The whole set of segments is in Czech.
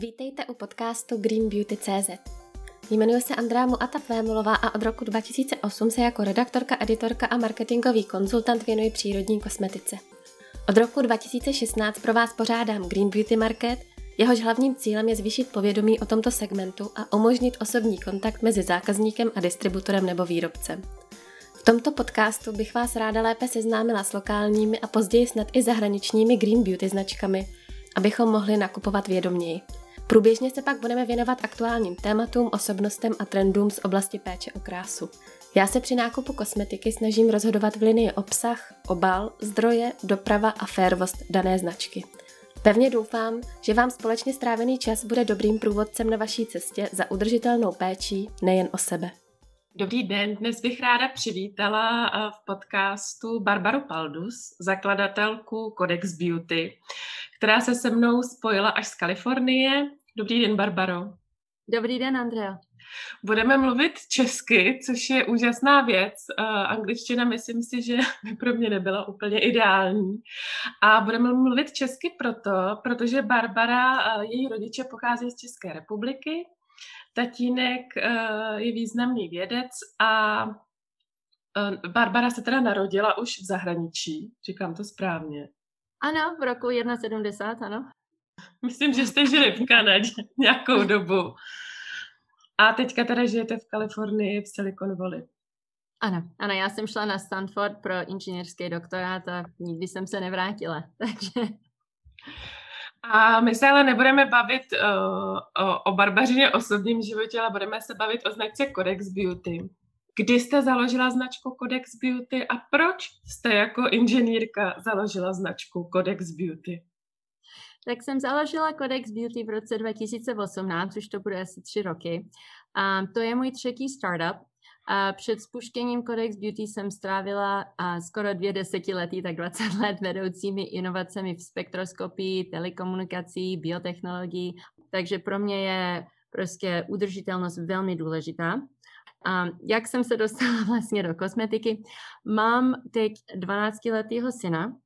Vítejte u podcastu Green Beauty CZ. Jmenuji se Andrea Muatap-Vémulová a od roku 2008 se jako redaktorka, editorka a marketingový konzultant věnuji přírodní kosmetice. Od roku 2016 pro vás pořádám Green Beauty Market, jehož hlavním cílem je zvýšit povědomí o tomto segmentu a umožnit osobní kontakt mezi zákazníkem a distributorem nebo výrobcem. V tomto podcastu bych vás ráda lépe seznámila s lokálními a později snad i zahraničními Green Beauty značkami, abychom mohli nakupovat vědoměji. Průběžně se pak budeme věnovat aktuálním tématům, osobnostem a trendům z oblasti péče o krásu. Já se při nákupu kosmetiky snažím rozhodovat v linii obsah, obal, zdroje, doprava a férovost dané značky. Pevně doufám, že vám společně strávený čas bude dobrým průvodcem na vaší cestě za udržitelnou péčí nejen o sebe. Dobrý den, dnes bych ráda přivítala v podcastu Barbaru Paldus, zakladatelku Codex Beauty, která se se mnou spojila až z Kalifornie. Dobrý den, Barbaro. Dobrý den, Andrea. Budeme mluvit česky, což je úžasná věc. Angličtina myslím si, že by pro mě nebyla úplně ideální. A budeme mluvit česky proto, protože Barbara, její rodiče pochází z České republiky, tatínek je významný vědec a Barbara se teda narodila už v zahraničí, říkám to správně. Ano, v roku 71, ano. Myslím, že jste žili v Kanadě nějakou dobu. A teďka teda žijete v Kalifornii v Silicon Valley. Ano, ano, já jsem šla na Stanford pro inženýrský doktorát a nikdy jsem se nevrátila, takže... A my se ale nebudeme bavit uh, o, o barbařině osobním životě, ale budeme se bavit o značce Codex Beauty. Kdy jste založila značku Codex Beauty a proč jste jako inženýrka založila značku Codex Beauty? Tak jsem založila Codex Beauty v roce 2018, už to bude asi tři roky. A to je můj třetí startup. A před spuštěním Codex Beauty jsem strávila a skoro dvě desetiletí, tak 20 let vedoucími inovacemi v spektroskopii, telekomunikací, biotechnologií. Takže pro mě je prostě udržitelnost velmi důležitá. A jak jsem se dostala vlastně do kosmetiky? Mám teď 12-letého syna,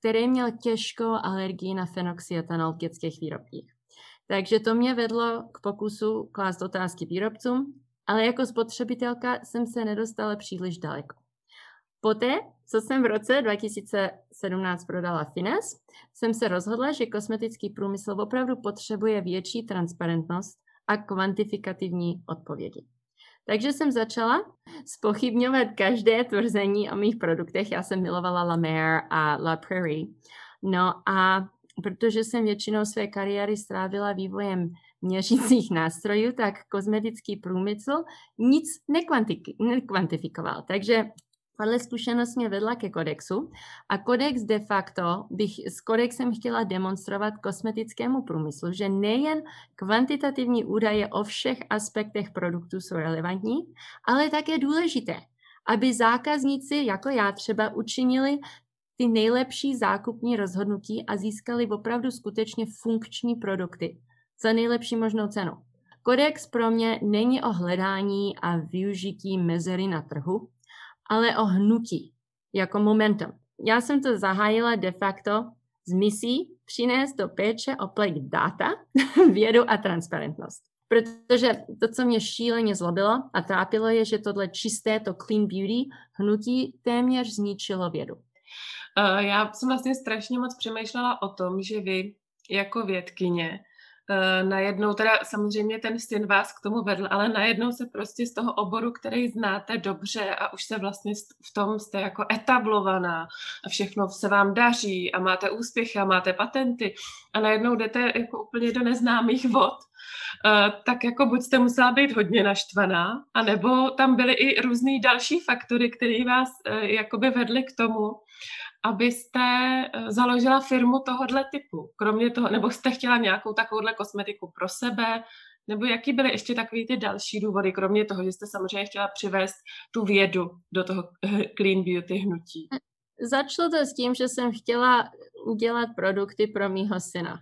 který měl těžkou alergii na fenoxietanol v dětských výrobcích. Takže to mě vedlo k pokusu klást otázky výrobcům, ale jako spotřebitelka jsem se nedostala příliš daleko. Poté, co jsem v roce 2017 prodala Fines, jsem se rozhodla, že kosmetický průmysl opravdu potřebuje větší transparentnost a kvantifikativní odpovědi. Takže jsem začala spochybňovat každé tvrzení o mých produktech. Já jsem milovala La Mer a La Prairie. No a protože jsem většinou své kariéry strávila vývojem měřících nástrojů, tak kosmetický průmysl nic nekvantifikoval. Takže tahle zkušenost mě vedla ke kodexu a kodex de facto bych s kodexem chtěla demonstrovat kosmetickému průmyslu, že nejen kvantitativní údaje o všech aspektech produktu jsou relevantní, ale také důležité, aby zákazníci, jako já třeba, učinili ty nejlepší zákupní rozhodnutí a získali opravdu skutečně funkční produkty za nejlepší možnou cenu. Kodex pro mě není o hledání a využití mezery na trhu, ale o hnutí, jako momentum. Já jsem to zahájila de facto z misí přinést do péče o plek data, vědu a transparentnost. Protože to, co mě šíleně zlobilo a trápilo, je, že tohle čisté, to clean beauty hnutí téměř zničilo vědu. Uh, já jsem vlastně strašně moc přemýšlela o tom, že vy jako vědkyně uh, najednou, teda samozřejmě ten syn vás k tomu vedl, ale najednou se prostě z toho oboru, který znáte dobře a už se vlastně v tom jste jako etablovaná a všechno se vám daří a máte úspěchy a máte patenty a najednou jdete jako úplně do neznámých vod, Uh, tak jako buď jste musela být hodně naštvaná, anebo tam byly i různé další faktory, které vás jakoby vedly k tomu, abyste eh, založila firmu tohohle typu? Kromě toho, nebo jste chtěla nějakou takovouhle kosmetiku pro sebe, nebo jaký byly ještě takový ty další důvody, kromě toho, že jste samozřejmě chtěla přivést tu vědu do toho eh, clean beauty hnutí? Začalo to s tím, že jsem chtěla udělat produkty pro mýho syna.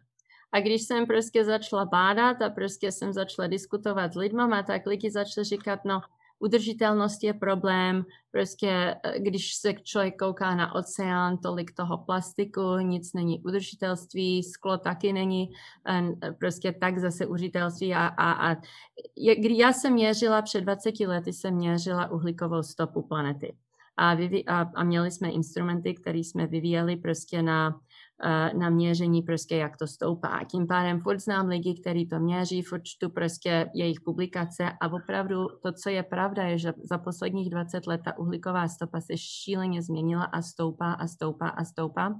A když jsem prostě začala bádat a prostě jsem začala diskutovat s lidmi, tak lidi začali říkat, no udržitelnost je problém, prostě eh, když se člověk kouká na oceán, tolik toho plastiku, nic není udržitelství, sklo taky není, eh, prostě tak zase užitelství a, a, a kdy já jsem měřila před 20 lety, jsem měřila uhlíkovou stopu planety. A, vyvi, a, a měli jsme instrumenty, které jsme vyvíjeli prostě na na měření prostě, jak to stoupá. Tím pádem furt znám lidi, kteří to měří, furt čtu prostě jejich publikace a opravdu to, co je pravda, je, že za posledních 20 let ta uhlíková stopa se šíleně změnila a stoupá a stoupá a stoupá.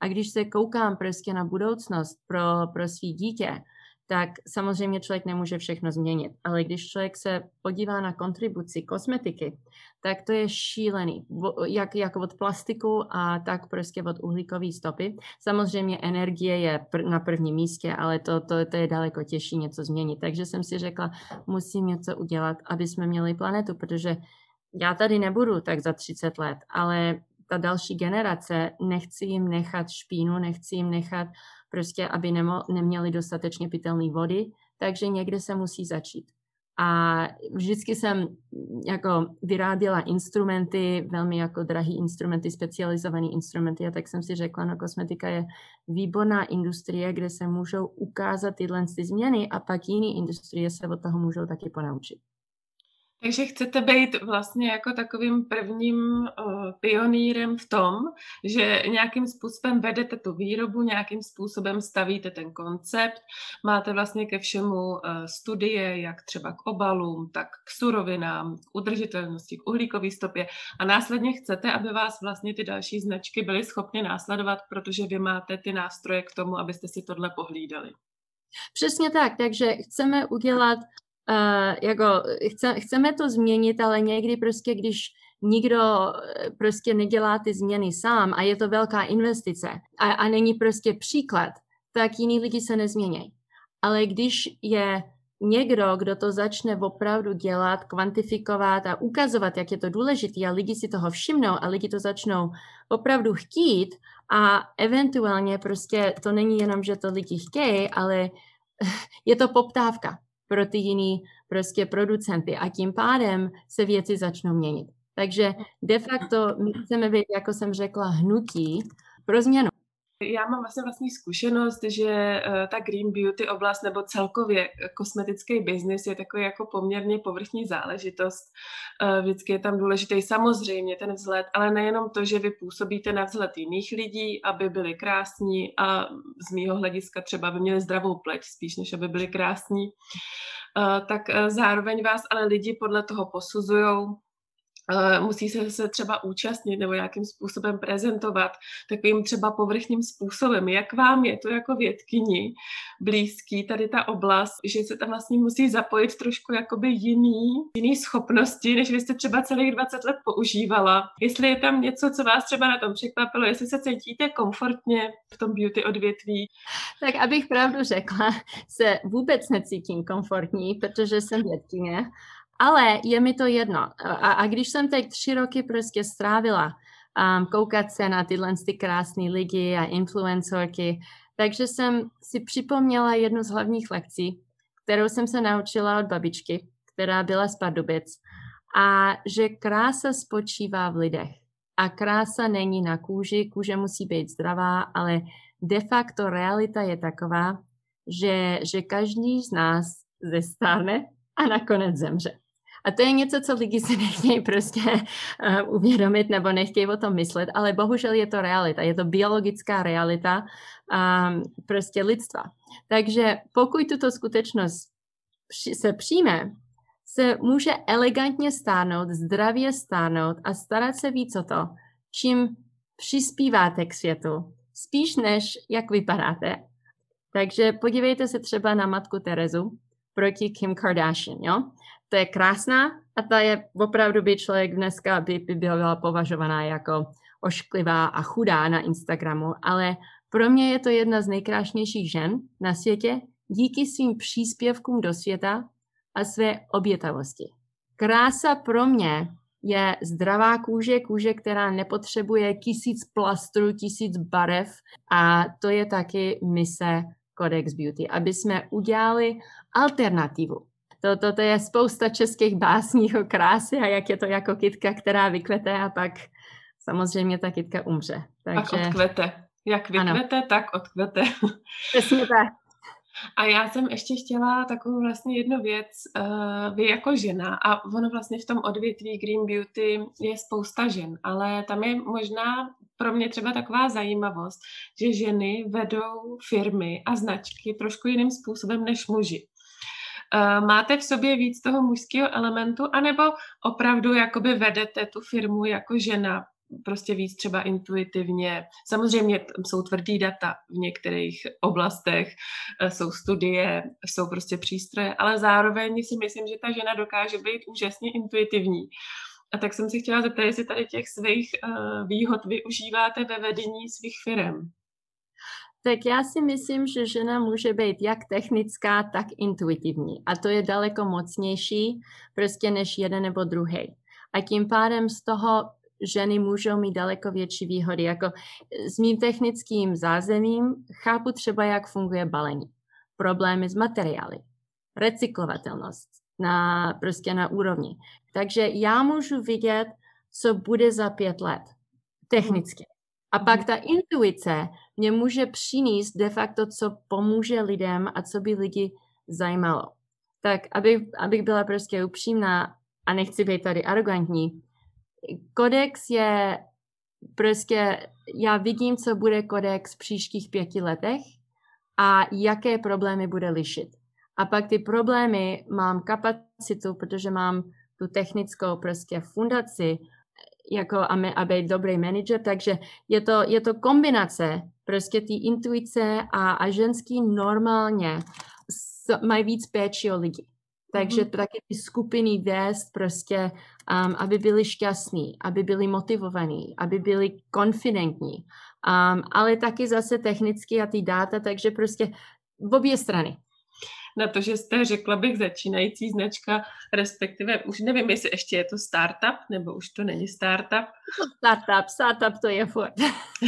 A když se koukám prostě na budoucnost pro, pro svý dítě, tak samozřejmě člověk nemůže všechno změnit. Ale když člověk se podívá na kontribuci kosmetiky, tak to je šílený. Jak, jak od plastiku a tak prostě od uhlíkové stopy. Samozřejmě energie je pr- na prvním místě, ale to, to, to je daleko těžší něco změnit. Takže jsem si řekla, musím něco udělat, aby jsme měli planetu, protože já tady nebudu tak za 30 let, ale ta další generace, nechci jim nechat špínu, nechci jim nechat prostě, aby nemo, neměli dostatečně pitelné vody, takže někde se musí začít. A vždycky jsem jako vyráběla instrumenty, velmi jako drahý instrumenty, specializované instrumenty a tak jsem si řekla, no kosmetika je výborná industrie, kde se můžou ukázat tyhle ty změny a pak jiné industrie se od toho můžou taky ponaučit. Takže chcete být vlastně jako takovým prvním uh, pionýrem v tom, že nějakým způsobem vedete tu výrobu, nějakým způsobem stavíte ten koncept, máte vlastně ke všemu uh, studie, jak třeba k obalům, tak k surovinám, k udržitelnosti, k uhlíkové stopě a následně chcete, aby vás vlastně ty další značky byly schopny následovat, protože vy máte ty nástroje k tomu, abyste si tohle pohlídali. Přesně tak, takže chceme udělat uh, jako chce, chceme to změnit, ale někdy prostě, když nikdo eh, prostě nedělá ty změny sám a je to velká investice a, a není prostě příklad, tak jiní lidi se nezmění. Ale když je někdo, kdo to začne opravdu dělat, kvantifikovat a ukazovat, jak je to důležité a lidi si toho všimnou a lidi to začnou opravdu chtít a eventuálně prostě to není jenom, že to lidi chtějí, ale je to poptávka pro ty jiný prostě producenty a tím pádem se věci začnou měnit. Takže de facto my chceme být, jako jsem řekla, hnutí pro změnu. Já mám vlastně vlastní zkušenost, že eh, ta green beauty oblast nebo celkově kosmetický biznis je takový jako poměrně povrchní záležitost. Eh, vždycky je tam důležitý samozřejmě ten vzhled, ale nejenom to, že vy působíte na vzhled jiných lidí, aby byli krásní a z mýho hlediska třeba by měli zdravou pleť spíš, než aby byli krásní, eh, tak zároveň vás ale lidi podle toho posuzují musí se, se třeba účastnit nebo nějakým způsobem prezentovat takovým třeba povrchním způsobem. Jak vám je to jako vědkyni blízký tady ta oblast, že se tam vlastně musí zapojit trošku jakoby jiný, jiný schopnosti, než vy jste třeba celých 20 let používala. Jestli je tam něco, co vás třeba na tom překvapilo, jestli se cítíte komfortně v tom beauty odvětví. Tak abych pravdu řekla, se vůbec necítím komfortní, protože jsem vědkyně ale je mi to jedno. A, a když jsem teď tři roky prostě strávila um, koukat se na tyhle ty krásné lidi a influencerky, takže jsem si připomněla jednu z hlavních lekcí, kterou jsem se naučila od babičky, která byla z Pardubic, a že krása spočívá v lidech. A krása není na kůži, kůže musí být zdravá, ale de facto realita je taková, že, že každý z nás zestárne a nakonec zemře. A to je něco, co lidi si nechtějí prostě uh, uvědomit nebo nechtějí o tom myslet, ale bohužel je to realita, je to biologická realita um, prostě lidstva. Takže pokud tuto skutečnost se přijme, se může elegantně stárnout, zdravě stárnout a starat se víc o to, čím přispíváte k světu, spíš než jak vypadáte. Takže podívejte se třeba na matku Terezu proti Kim Kardashian, jo? To je krásná a ta je opravdu by člověk dneska by, by byla považovaná jako ošklivá a chudá na Instagramu, ale pro mě je to jedna z nejkrásnějších žen na světě díky svým příspěvkům do světa a své obětavosti. Krása pro mě je zdravá kůže, kůže, která nepotřebuje tisíc plastrů, tisíc barev a to je taky mise Codex Beauty, aby jsme udělali alternativu To, to, to je spousta českých básní o kráse a jak je to jako kytka, která vykvete a pak samozřejmě ta kytka umře. Takže... Tak odkvete. Jak vykvete, ano. tak odkvete. Přesně tak. A já jsem ještě chtěla takovou vlastně jednu věc. Uh, vy jako žena, a ono vlastně v tom odvětví Green Beauty je spousta žen, ale tam je možná pro mě třeba taková zajímavost, že ženy vedou firmy a značky trošku jiným způsobem než muži. Uh, máte v sobě víc toho mužského elementu, anebo opravdu jakoby vedete tu firmu jako žena prostě víc třeba intuitivně. Samozřejmě jsou tvrdý data v některých oblastech, eh, jsou studie, jsou prostě přístroje, ale zároveň si myslím, že ta žena dokáže být úžasně intuitivní. A tak jsem si chtěla zeptat, jestli tady těch svých uh, výhod využíváte ve vedení svých firm. Tak já si myslím, že žena může být jak technická, tak intuitivní. A to je daleko mocnější prostě než jeden nebo druhý. A tím pádem z toho ženy můžou mít daleko větší výhody. Jako s mým technickým zázemím chápu třeba, jak funguje balení. Problémy s materiály, recyklovatelnost na, prostě na úrovni. Takže já můžu vidět, co bude za pět let technicky. A pak ta intuice mě může přinést de facto, co pomůže lidem a co by lidi zajímalo. Tak abych, abych byla prostě upřímná a nechci být tady arrogantní, kodex je prostě, já vidím, co bude kodex v příštích pěti letech a jaké problémy bude lišit. A pak ty problémy mám kapacitu, protože mám tu technickou prostě fundaci, jako a, být dobrý manager, takže je to, je to kombinace prostě ty intuice a, a ženský normálně mají víc péči o lidi. Takže mm-hmm. taky ty skupiny vést prostě, um, aby byli šťastní, aby byli motivovaní, aby byli konfidentní, um, ale taky zase technicky a ty dáta, takže prostě v obě strany na to, že jste, řekla bych, začínající značka, respektive už nevím, jestli ještě je to startup, nebo už to není startup. Startup, startup to je furt.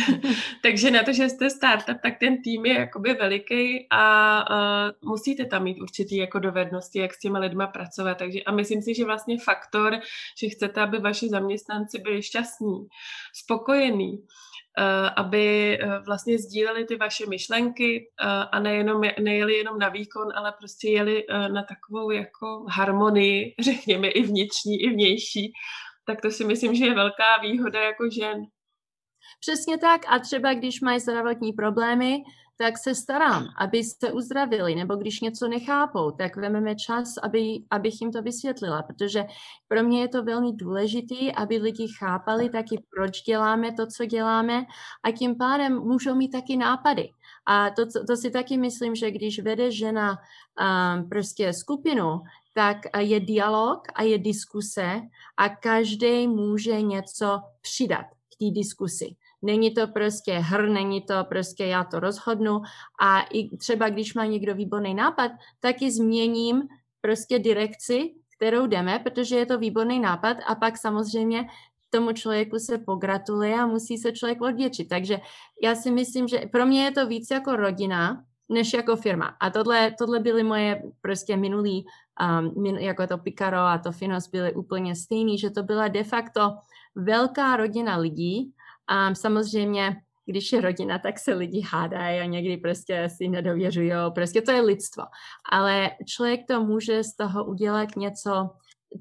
Takže na to, že jste startup, tak ten tým je jakoby veliký a uh, musíte tam mít určitý jako dovednosti, jak s těma lidma pracovat. Takže a myslím si, že vlastně faktor, že chcete, aby vaši zaměstnanci byli šťastní, spokojení, aby eh, vlastně sdíleli ty vaše myšlenky eh, a nejenom, nejeli jenom na výkon, ale prostě jeli na takovou jako harmonii, řekněme i vnitřní, i vnější, tak to si myslím, že je velká výhoda jako žen. Přesně tak a třeba když mají zdravotní problémy, tak se starám, aby se uzdravili, nebo když něco nechápou, tak vezmeme čas, aby, abych jim to vysvětlila, protože pro mě je to velmi důležité, aby lidi chápali taky, proč děláme to, co děláme a tím pádem můžou mít taky nápady. A to, to si taky myslím, že když vede žena um, prostě skupinu, tak je dialog a je diskuse a každý může něco přidat k té diskusi. Není to prostě hr, není to prostě já to rozhodnu a i třeba když má někdo výborný nápad, taky změním prostě direkci, kterou jdeme, protože je to výborný nápad a pak samozřejmě tomu člověku se pogratuluje a musí se člověk odvětšit. Takže já si myslím, že pro mě je to víc jako rodina, než jako firma. A tohle, tohle byly moje prostě minulý, um, min, jako to Picaro a to Finos byly úplně stejný, že to byla de facto velká rodina lidí, a samozřejmě, když je rodina, tak se lidi hádají a někdy prostě si nedověřují. Prostě to je lidstvo. Ale člověk to může z toho udělat něco,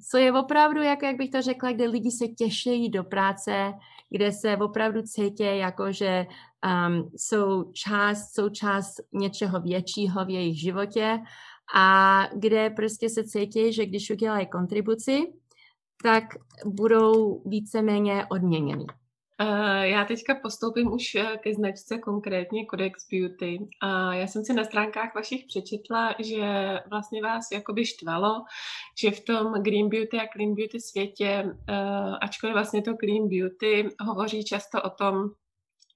co je opravdu, jako jak bych to řekla, kde lidi se těší do práce, kde se opravdu cítí, jako že um, jsou část, jsou část něčeho většího v jejich životě a kde prostě se cítí, že když udělají kontribuci, tak budou víceméně odměněni. Uh, já teďka postoupím už eh, ke značce konkrétně Codex Beauty. A já jsem si na stránkách vašich přečetla, že vlastně vás jakoby štvalo, že v tom Green Beauty a Clean Beauty světě, uh, ačkoliv vlastně to Clean Beauty hovoří často o tom,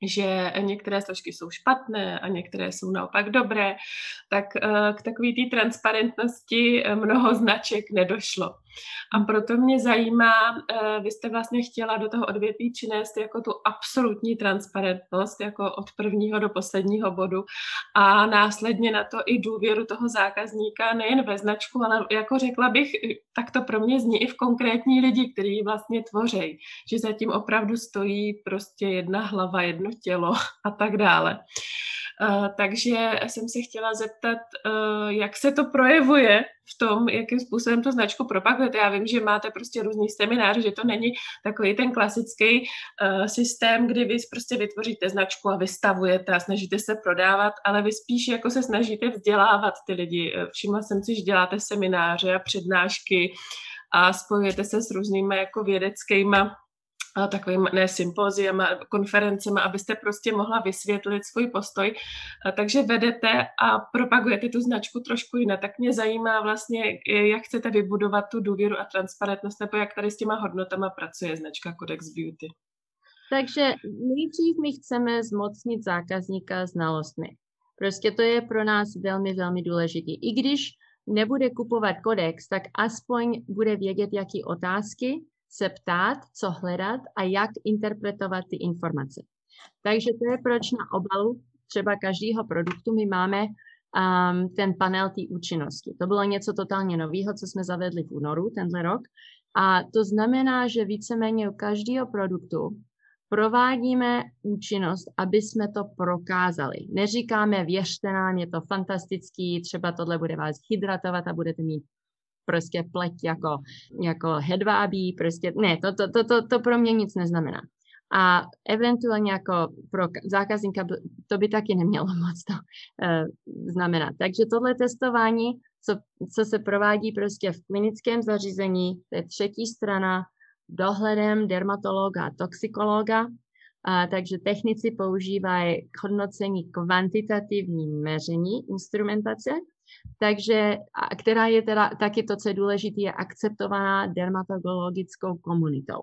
že některé složky jsou špatné a některé jsou naopak dobré, tak k takové té transparentnosti mnoho značek nedošlo. A proto mě zajímá, eh, vy jste vlastně chtěla do toho odvětví přinést jako tu absolutní transparentnost, jako od prvního do posledního bodu a následně na to i důvěru toho zákazníka nejen ve značku, ale jako řekla bych, tak to pro mě zní i v konkrétní lidi, kteří vlastně tvoří, že zatím opravdu stojí prostě jedna hlava, jedno tělo a tak dále. Uh, takže jsem se chtěla zeptat, uh, jak se to projevuje v tom, jakým způsobem to značku propagujete. Já vím, že máte prostě různý seminář, že to není takový ten klasický uh, systém, kdy vy prostě vytvoříte značku a vystavujete a snažíte se prodávat, ale vy spíš jako se snažíte vzdělávat ty lidi. Všimla jsem si, že děláte semináře a přednášky a spojujete se s různými jako vědeckými takovým ne sympoziem, konferencemi, abyste prostě mohla vysvětlit svůj postoj. Takže vedete a propagujete tu značku trošku jinak. Tak mě zajímá vlastně, jak chcete vybudovat tu důvěru a transparentnost, nebo jak tady s těma hodnotama pracuje značka Codex Beauty. Takže nejdřív my chceme zmocnit zákazníka znalostmi. Prostě to je pro nás velmi, velmi důležité. I když nebude kupovat kodex, tak aspoň bude vědět, jaké otázky se ptát, co hledat a jak interpretovat ty informace. Takže to je proč na obalu třeba každého produktu my máme um, ten panel té účinnosti. To bylo něco totálně nového, co jsme zavedli v únoru tenhle rok. A to znamená, že víceméně u každého produktu provádíme účinnost, aby jsme to prokázali. Neříkáme, věřte nám, je to fantastický, třeba tohle bude vás hydratovat a budete mít prostě pleť jako, jako hedvábí, prostě ne, to, to, to, to, to pro mě nic neznamená. A eventuálně jako pro zákazníka to by taky nemělo moc to uh, znamenat. Takže tohle testování, co, co se provádí prostě v klinickém zařízení, to je třetí strana, dohledem dermatologa a toxikologa, a, takže technici používají hodnocení kvantitativní měření instrumentace takže, která je teda taky to, co je důležité, je akceptovaná dermatologickou komunitou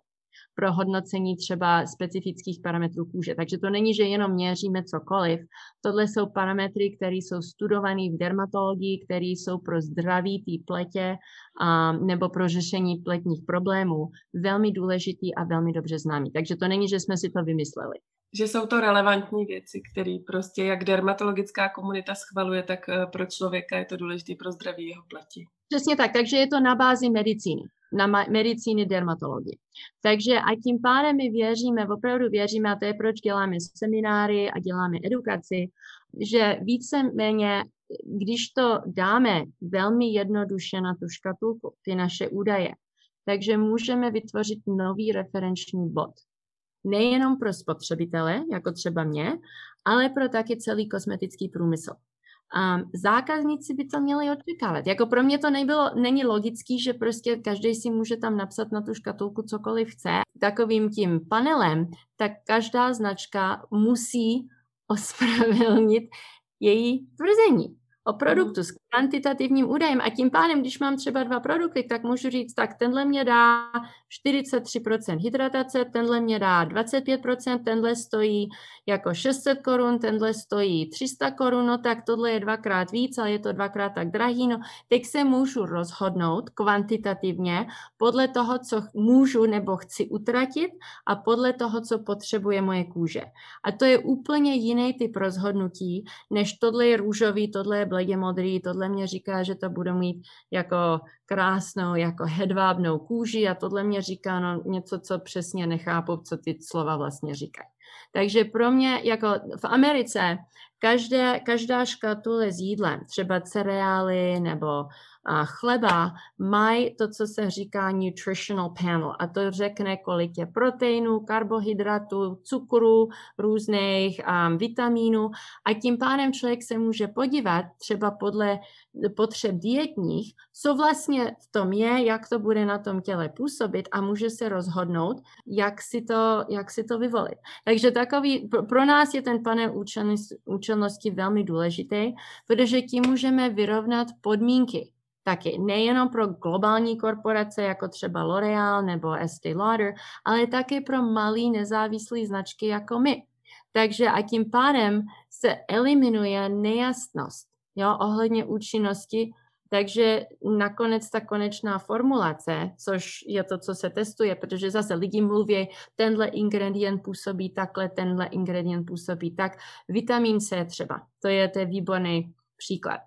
pro hodnocení třeba specifických parametrů kůže. Takže to není, že jenom měříme cokoliv. Tohle jsou parametry, které jsou studované v dermatologii, které jsou pro zdraví té pletě a, nebo pro řešení pletních problémů velmi důležitý a velmi dobře známý. Takže to není, že jsme si to vymysleli že jsou to relevantní věci, které prostě jak dermatologická komunita schvaluje, tak eh, pro člověka je to důležité pro zdraví jeho pleti. Přesně tak, takže je to na bázi medicíny, na medicíny dermatologie. Takže a tím pádem my věříme, opravdu věříme, a to je proč děláme semináry a děláme edukaci, že víceméně, když to dáme velmi jednoduše na tu škatulku, ty naše údaje, takže můžeme vytvořit nový referenční bod nejenom pro spotřebitele, jako třeba mě, ale pro taky celý kosmetický průmysl. A zákazníci by to měli očekávat. Jako pro mě to nebylo, není logický, že prostě každý si může tam napsat na tu škatulku cokoliv chce. Takovým tím panelem, tak každá značka musí ospravedlnit její tvrzení o produktu s kvantitativním údajem a tím pádem, když mám třeba dva produkty, tak můžu říct, tak tenhle mě dá 43% hydratace, tenhle mě dá 25%, tenhle stojí jako 600 korun, tenhle stojí 300 korun, no tak tohle je dvakrát víc, ale je to dvakrát tak drahý, no teď se můžu rozhodnout kvantitativně podle toho, co můžu nebo chci utratit a podle toho, co potřebuje moje kůže. A to je úplně jiný typ rozhodnutí, než tohle je růžový, tohle je bledě modrý, tohle mě říká, že to budu mít jako krásnou, jako hedvábnou kůži a tohle mě říká no, něco, co přesně nechápu, co ty slova vlastně říkají. Takže pro mě, jako v Americe, každé, každá škatule s jídlem, třeba cereály nebo chleba, mají to, co se říká nutritional panel. A to řekne, kolik je proteinů, karbohydratů, cukru, různých um, vitamínů a tím pádem člověk se může podívat třeba podle potřeb dietních, co vlastně v tom je, jak to bude na tom těle působit a může se rozhodnout, jak si to, jak si to vyvolit. Takže takový, pro nás je ten panel účelnosti velmi důležitý, protože tím můžeme vyrovnat podmínky taky nejenom pro globální korporace, jako třeba L'Oreal nebo Estée Lauder, ale také pro malé nezávislé značky jako my. Takže a tím pádem se eliminuje nejasnost jo, ohledně účinnosti Takže nakonec ta konečná formulace, což je to, co se testuje, protože zase lidi mluví, tenhle ingredient působí takhle, tenhle ingredient působí tak. Vitamin C třeba, to je, je výborný příklad.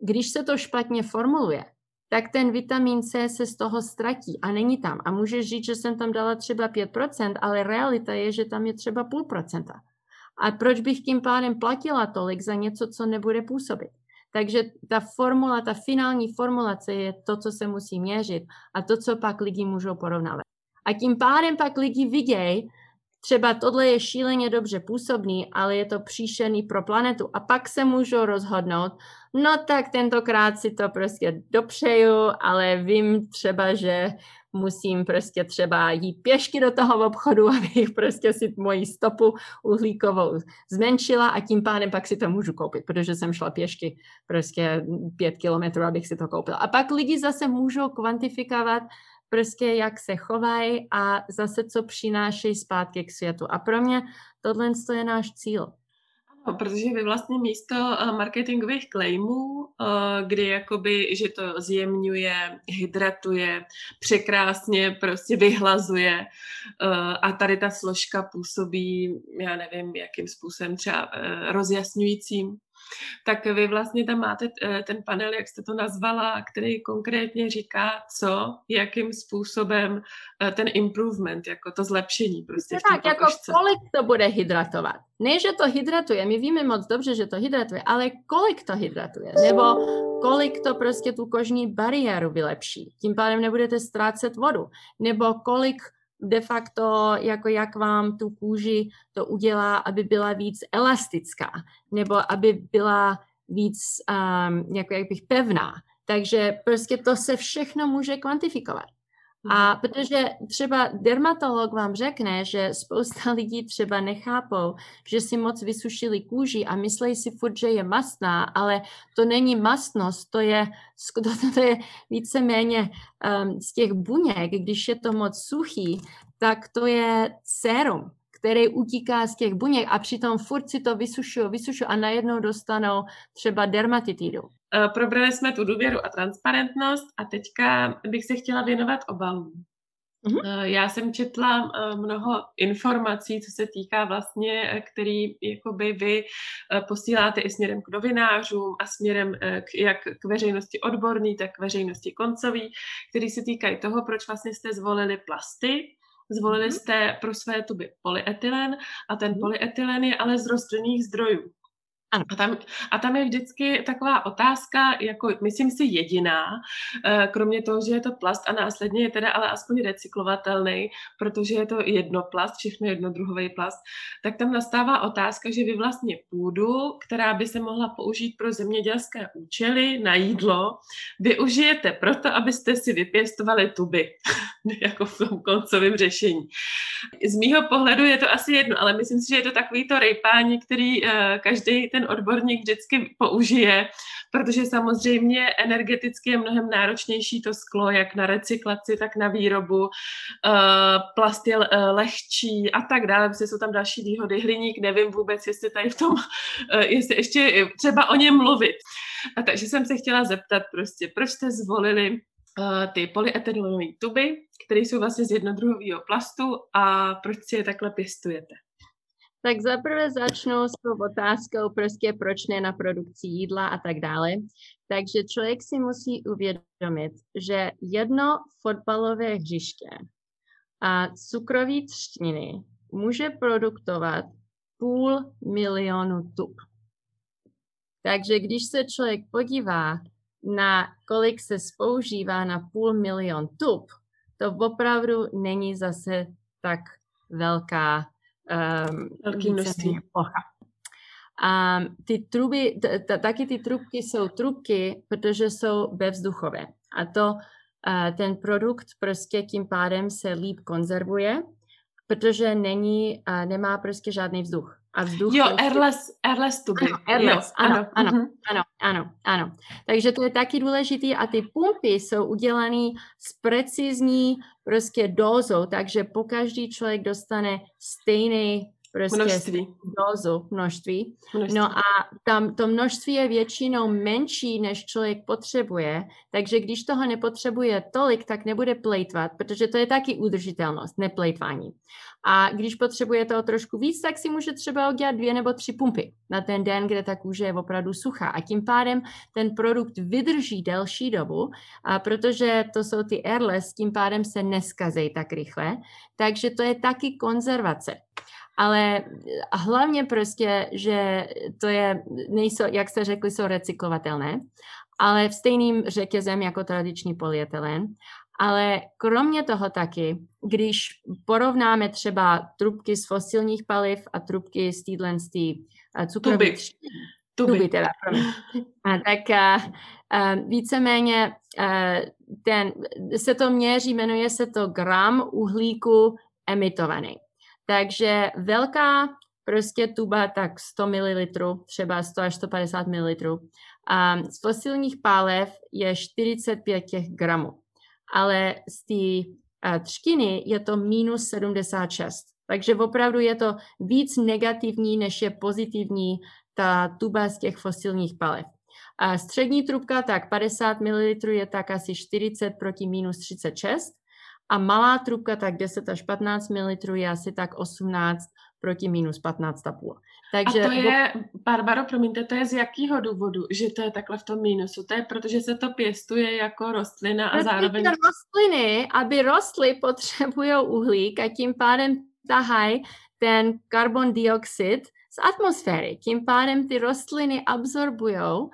Když se to špatně formuluje, tak ten vitamin C se z toho ztratí a není tam. A můžeš říct, že jsem tam dala třeba 5%, ale realita je, že tam je třeba půl procenta. A proč bych tím pádem platila tolik za něco, co nebude působit? Takže ta formula, ta finální formulace je to, co se musí měřit a to, co pak lidi můžou porovnávat. A tím pádem pak lidi vidějí, třeba tohle je šíleně dobře působný, ale je to příšerný pro planetu. A pak se můžou rozhodnout, no tak tentokrát si to prostě dopřeju, ale vím třeba, že musím prostě třeba jít pěšky do toho obchodu, abych prostě si moji stopu uhlíkovou zmenšila a tím pádem pak si to můžu koupit, protože jsem šla pěšky prostě pět kilometrů, abych si to koupila. A pak lidi zase můžou kvantifikovat prostě jak se chovají a zase co přinášejí zpátky k světu. A pro mě tohle je náš cíl. No, protože vy vlastně místo eh, marketingových claimů, eh, kdy jakoby, že to zjemňuje, hydratuje, překrásně prostě vyhlazuje eh, a tady ta složka působí, já nevím, jakým způsobem třeba rozjasňujícím tak vy vlastně tam máte eh, ten panel, jak jste to nazvala, který konkrétně říká, co, jakým způsobem eh, ten improvement, jako to zlepšení prostě Tak, jako kolik to bude hydratovat. Ne, že to hydratuje, my víme moc dobře, že to hydratuje, ale kolik to hydratuje, nebo kolik to prostě tu kožní bariéru vylepší. Tím pádem nebudete ztrácet vodu, nebo kolik de facto, jako jak vám tu kůži to udělá, aby byla víc elastická, nebo aby byla víc, um, jako jak bych pevná. Takže prostě to se všechno může kvantifikovat. A mhm. protože třeba dermatolog vám řekne, že spousta lidí třeba nechápou, že si moc vysušili kůži a myslí si furt, že je mastná, ale to není mastnost, to je, to, to je víceméně um, z těch buněk, když je to moc suchý, tak to je sérum, který utíká z těch buněk a přitom furt si to vysušují, vysušují a najednou dostanou třeba dermatitidu. Eh, probrali jsme tu důvěru a transparentnost a teďka bych se chtěla věnovat obalům. Mm-hmm. Já jsem četla eh, mnoho informací, co se týká vlastně, který jakoby vy posíláte i směrem k novinářům a směrem k, jak k veřejnosti odborný, tak k veřejnosti koncový, který se týkají toho, proč vlastně jste zvolili plasty, Zvolili mm-hmm. jste pro své tuby polyetylen a ten mm-hmm. polyetylen je ale z rostlinných zdrojů. A tam, a tam je vždycky taková otázka, jako myslím si jediná, eh, kromě toho, že je to plast a následně je teda ale aspoň recyklovatelný, protože je to jednoplast, všechno jednodruhový plast, tak tam nastává otázka, že vy vlastně půdu, která by se mohla použít pro zemědělské účely na jídlo, využijete proto, abyste si vypěstovali tuby, jako v tom koncovém řešení. Z mýho pohledu je to asi jedno, ale myslím si, že je to takový to rejpání, který eh, každý ten odborník vždycky použije, protože samozřejmě energeticky je mnohem náročnější to sklo, jak na recyklaci, tak na výrobu. Eh, plast je eh, lehčí a tak dále, protože jsou tam další výhody. Hliník, nevím vůbec, jestli tady v tom, jestli ještě třeba o něm mluvit. A takže jsem se chtěla zeptat prostě, proč jste zvolili ty polyetylonové tuby, které jsou vlastně z jednodruhového plastu a proč si je takhle pěstujete? Tak zaprvé začnu s tou otázkou prostě proč ne na produkci jídla a tak dále. Takže člověk si musí uvědomit, že jedno fotbalové hřiště a cukroví třtiny může produktovat půl milionu tub. Takže když se člověk podívá na kolik se spoužívá na půl milion tub, to opravdu není zase tak velká um, velký množství plocha. A ty truby, taky ty trubky jsou trubky, protože jsou bezvzduchové. A to uh, ten produkt prostě tím pádem se líp konzervuje, protože není, uh, nemá prostě žádný vzduch. A vzduch jo, prostě... airless, airless tuby. Ano, airless, jo, ano, ano, ano, uh-huh. ano, ano, ano. Takže to je taky důležitý a ty pumpy jsou udělané s precizní prostě dózou, takže po každý člověk dostane stejný prostě množství. dozu, množství. množství. No a tam to množství je většinou menší, než člověk potřebuje, takže když toho nepotřebuje tolik, tak nebude plejtvat, protože to je taky udržitelnost, neplejtvání. A když potřebuje toho trošku víc, tak si může třeba udělat dvě nebo tři pumpy na ten den, kde ta kůže je opravdu suchá. A tím pádem ten produkt vydrží delší dobu, a protože to jsou ty airless, tím pádem se neskazejí tak rychle. Takže to je taky konzervace ale hlavně prostě, že to je, nejsou, jak jste řekli, jsou recyklovatelné, ale v stejným řetězem jako tradiční polyetylen. Ale kromě toho taky, když porovnáme třeba trubky z fosilních paliv a trubky z téhle cukrových tuby. tuby teda, a, tak a, a, víceméně a, ten, se to měří, jmenuje se to gram uhlíku emitovaný. Takže velká prostě tuba tak 100 ml, třeba 100 až 150 ml. A z fosilních pálev je 45 těch gramů. Ale z té třtiny je to minus 76. Takže opravdu je to víc negativní, než je pozitivní ta tuba z těch fosilních palev. A střední trubka, tak 50 ml je tak asi 40 proti minus 36 a malá trubka, tak 10 až 15 ml je asi tak 18 proti minus 15,5. Takže a to je, Barbaro, promiňte, to je z jakého důvodu, že to je takhle v tom mínusu? To je protože se to pěstuje jako rostlina a zároveň... rostliny, aby rostly, potřebují uhlík a tím pádem tahají ten karbon dioxid z atmosféry. Tím pádem ty rostliny absorbují um,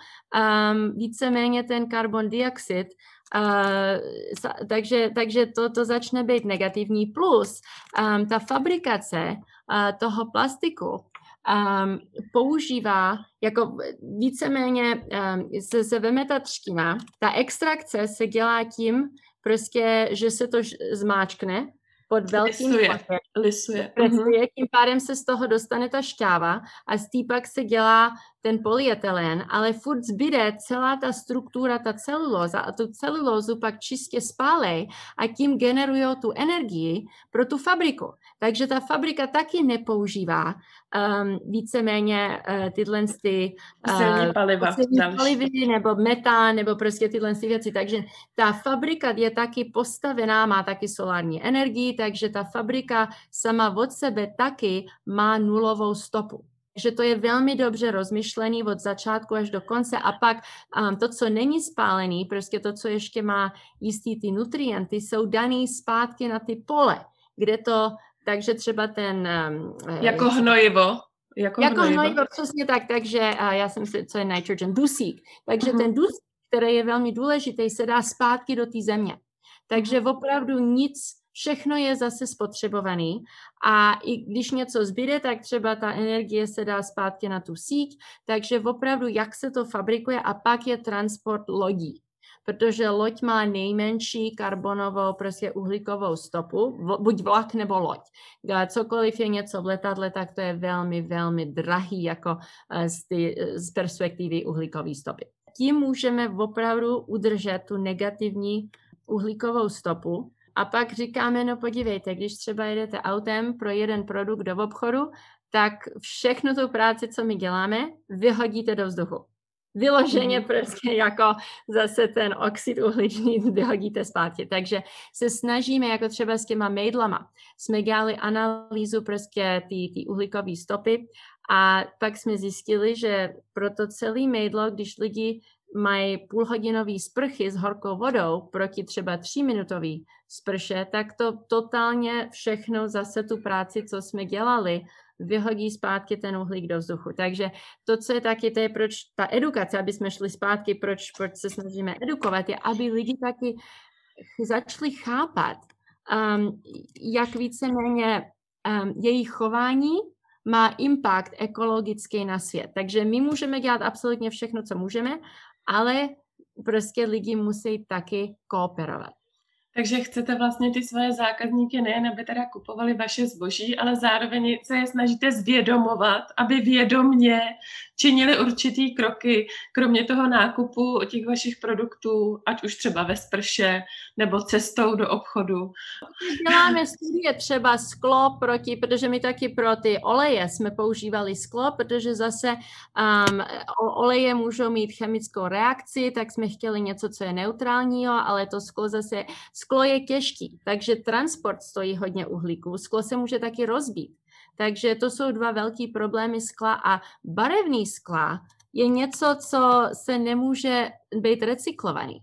víceméně ten karbon dioxid Uh, takže, takže to, to začne být negativní. Plus um, ta fabrikace uh, toho plastiku um, používá jako víceméně um, se, se veme ta třtina, ta extrakce se dělá tím, prostě, že se to zmáčkne pod velkým lisuje, lisuje. lisuje. Tím pádem se z toho dostane ta šťáva a z té pak se dělá ten polyetylén, ale furt zbyde celá ta struktura, ta celulóza a tu celulózu pak čistě spálej a tím generují tu energii pro tu fabriku. Takže ta fabrika taky nepoužívá um, víceméně uh, tyhle ty, uh, paliva, palivy nebo metán nebo prostě tyhle ty věci. Takže ta fabrika je taky postavená, má taky solární energii, takže ta fabrika sama od sebe taky má nulovou stopu. Takže to je velmi dobře rozmyšlený od začátku až do konce a pak um, to, co není spálený, prostě to, co ještě má jistý ty nutrienty, jsou daný zpátky na ty pole, kde to, takže třeba ten... Um, jako hnojivo. Jako, jako hnojivo. hnojivo, přesně tak, takže uh, já jsem si, co je nitrogen, dusík. Takže uh-huh. ten dusík, který je velmi důležitý, se dá zpátky do té země. Takže mhm. opravdu nic všechno je zase spotřebovaný a i když něco zbyde, tak třeba ta energie se dá zpátky na tu síť, takže opravdu jak se to fabrikuje a pak je transport lodí protože loď má nejmenší karbonovou, prostě uhlíkovou stopu, buď vlak nebo loď. Cokoliv je něco v letadle, tak to je velmi, velmi drahý jako eh, z, ty, z perspektivy uhlíkové stopy. Tím můžeme opravdu udržet tu negativní uhlíkovou stopu, a pak říkáme, no podívejte, když třeba jedete autem pro jeden produkt do obchodu, tak všechno tu práci, co my děláme, vyhodíte do vzduchu. Vyloženě mm. prostě jako zase ten oxid uhličný vyhodíte zpátky. Takže se snažíme, jako třeba s těma mejdlama, jsme dělali analýzu prostě ty, ty uhlíkové stopy a pak jsme zjistili, že pro to celý mejdlo, když lidi mají půlhodinový sprchy s horkou vodou proti třeba tříminutový sprše, tak to totálně všechno zase tu práci, co jsme dělali, vyhodí zpátky ten uhlík do vzduchu. Takže to, co je taky, to je proč ta edukace, aby jsme šli zpátky, proč, proč se snažíme edukovat, je, aby lidi taky začali chápat, um, jak víceméně um, jejich chování má impact ekologický na svět. Takže my můžeme dělat absolutně všechno, co můžeme, ale prostě lidi musí taky kooperovat. Takže chcete vlastně ty svoje zákazníky nejen, aby teda kupovali vaše zboží, ale zároveň se je snažíte zvědomovat, aby vědomně činili určitý kroky, kromě toho nákupu těch vašich produktů, ať už třeba ve sprše nebo cestou do obchodu? Děláme studie třeba sklo proti, protože my taky pro ty oleje jsme používali sklo, protože zase um, oleje můžou mít chemickou reakci, tak jsme chtěli něco, co je neutrálního, ale to sklo zase, sklo je těžký, takže transport stojí hodně uhlíků. Sklo se může taky rozbít. Takže to jsou dva velký problémy skla a barevný skla je něco, co se nemůže být recyklovaný.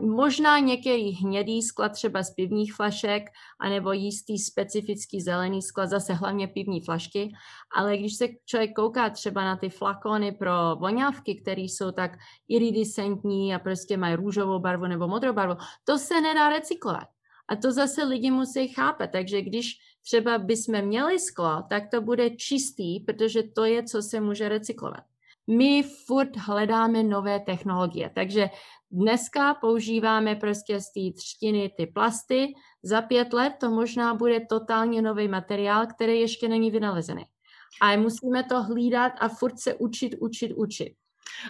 Možná některý hnědý skla třeba z pivních flašek, anebo jistý specifický zelený skla, zase hlavně pivní flašky, ale když se člověk kouká třeba na ty flakony pro voňavky, které jsou tak iridescentní a prostě mají růžovou barvu nebo modrou barvu, to se nedá recyklovat. A to zase lidi musí chápat. Takže když třeba bychom měli sklo, tak to bude čistý, protože to je, co se může recyklovat. My furt hledáme nové technologie, takže dneska používáme prostě z té třtiny ty plasty, za pět let to možná bude totálně nový materiál, který ještě není vynalezený. A musíme to hlídat a furt se učit, učit, učit.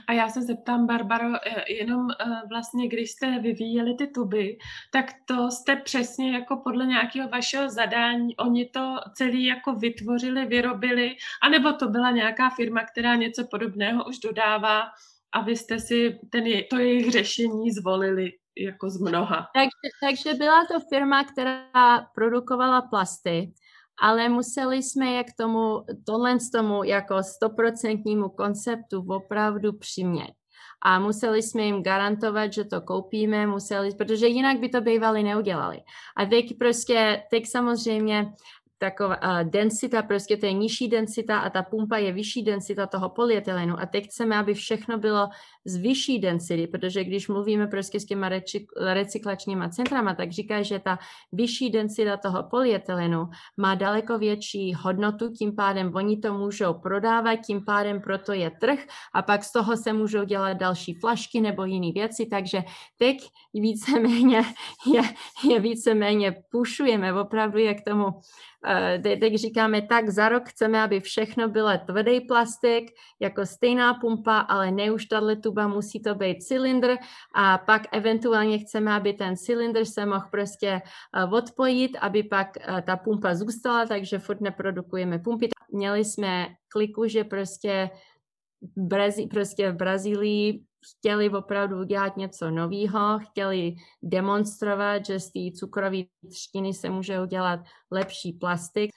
A já se zeptám, Barbaro, eh, jenom eh, vlastně, když jste vyvíjeli ty tuby, tak to jste přesně jako podle nějakého vašeho zadání, oni to celý jako vytvořili, vyrobili, anebo to byla nějaká firma, která něco podobného už dodává a vy jste si ten, to jejich řešení zvolili jako z mnoha. Takže, takže byla to firma, která produkovala plasty ale museli jsme je k tomu, tohle z tomu jako stoprocentnímu konceptu opravdu přimět. A museli jsme jim garantovat, že to koupíme, museli, protože jinak by to bývali neudělali. A teď prostě, teď samozřejmě taková densita, prostě to je nižší densita a ta pumpa je vyšší densita toho polyetylenu. A teď chceme, aby všechno bylo z vyšší density, protože když mluvíme prostě s těma recyklačníma centrama, tak říká, že ta vyšší densita toho polyetylenu má daleko větší hodnotu, tím pádem oni to můžou prodávat, tím pádem proto je trh a pak z toho se můžou dělat další flašky nebo jiné věci, takže teď víceméně je, je víceméně pušujeme opravdu je k tomu Eh, teď říkáme tak, za rok chceme, aby všechno bylo tvrdý plastik, jako stejná pumpa, ale ne už tato tuba, musí to být cylindr a pak eventuálně chceme, aby ten cylindr se mohl prostě eh, odpojit, aby pak eh, ta pumpa zůstala, takže furt neprodukujeme pumpy. Měli jsme kliku, že prostě Brazi, prostě v Brazílii chtěli opravdu udělat něco nového, chtěli demonstrovat, že z té cukrové třtiny se může udělat lepší plastik,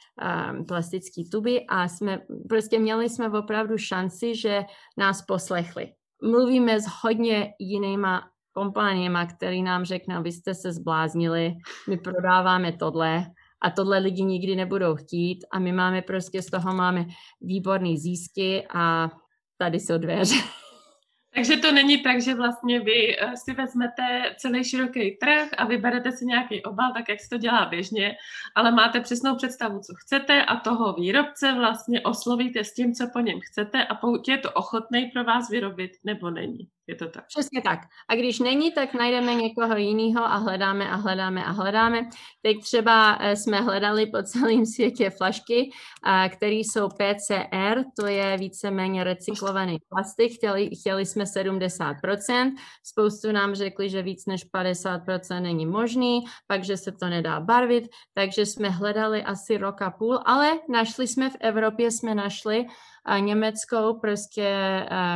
um, plastický tuby a jsme, prostě měli jsme opravdu šanci, že nás poslechli. Mluvíme s hodně jinýma kompániema, který nám řeknou, vy jste se zbláznili, my prodáváme tohle, a tohle lidi nikdy nebudou chtít a my máme prostě z toho máme výborný získy a tady jsou dveře. Takže to není tak, že vlastně vy eh, si vezmete celý široký trh a vyberete si nějaký obal, tak jak se to dělá běžně, ale máte přesnou představu, co chcete a toho výrobce vlastně oslovíte s tím, co po něm chcete a pokud je to ochotný pro vás vyrobit, nebo není. Je to tak. Přesně tak. A když není, tak najdeme někoho jiného a hledáme a hledáme a hledáme. Teď třeba eh, jsme hledali po celém světě flašky, které jsou PCR, to je víceméně recyklovaný plastik. Chtěli, chtěli jsme 70%, spoustu nám řekli, že víc než 50% není možný, pak, že se to nedá barvit, takže jsme hledali asi rok a půl, ale našli jsme v Evropě, jsme našli německou prostě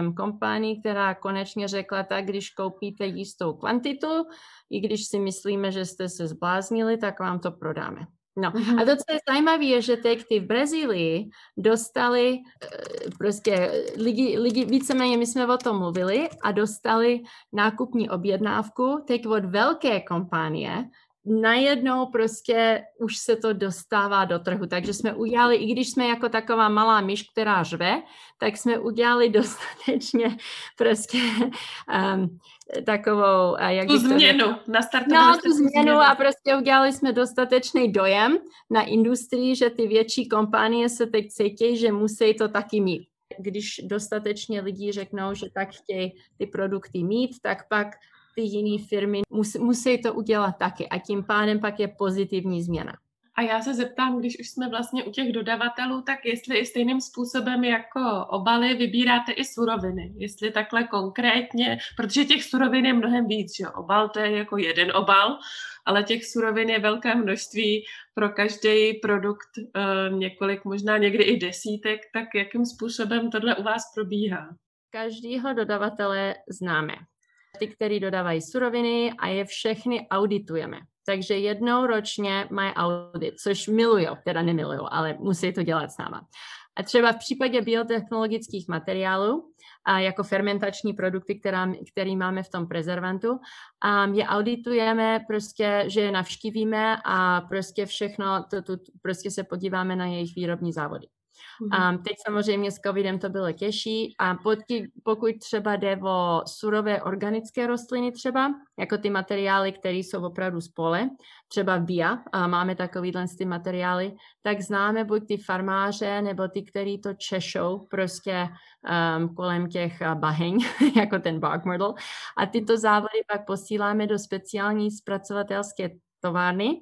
um, kompanii, která konečně řekla tak, když koupíte jistou kvantitu, i když si myslíme, že jste se zbláznili, tak vám to prodáme. No mm-hmm. a to, co je zajímavé, je, že teď ty v Brazílii dostali uh, prostě lidi, lidi, víceméně my jsme o tom mluvili a dostali nákupní objednávku teď od velké kompánie, najednou prostě už se to dostává do trhu. Takže jsme udělali, i když jsme jako taková malá myš, která řve, tak jsme udělali dostatečně prostě um, takovou... Jak tu změnu, nastartovali No, tu změnu, změnu a prostě udělali jsme dostatečný dojem na industrii, že ty větší kompanie se teď cítí, že musí to taky mít. Když dostatečně lidí řeknou, že tak chtějí ty produkty mít, tak pak ty jiné firmy musí, musí to udělat taky a tím pádem pak je pozitivní změna. A já se zeptám, když už jsme vlastně u těch dodavatelů, tak jestli i stejným způsobem jako obaly vybíráte i suroviny. Jestli takhle konkrétně, protože těch surovin je mnohem víc, že obal to je jako jeden obal, ale těch surovin je velké množství pro každý produkt eh, několik, možná někdy i desítek, tak jakým způsobem tohle u vás probíhá? Každýho dodavatele známe. Ty, který dodávají suroviny a je všechny auditujeme. Takže jednou ročně mají audit, což milují, teda nemilují, ale musí to dělat s náma. A třeba v případě biotechnologických materiálů, a jako fermentační produkty, která, který máme v tom prezervantu, a je auditujeme, prostě, že je navštívíme a prostě všechno, to, to, prostě se podíváme na jejich výrobní závody. Um, teď samozřejmě s covidem to bylo těžší a pokud třeba jde o surové organické rostliny třeba, jako ty materiály, které jsou opravdu z pole, třeba BIA, a máme takovýhle ty materiály, tak známe buď ty farmáře, nebo ty, který to češou prostě um, kolem těch uh, baheň, jako ten bark myrtle. A tyto závody pak posíláme do speciální zpracovatelské továrny,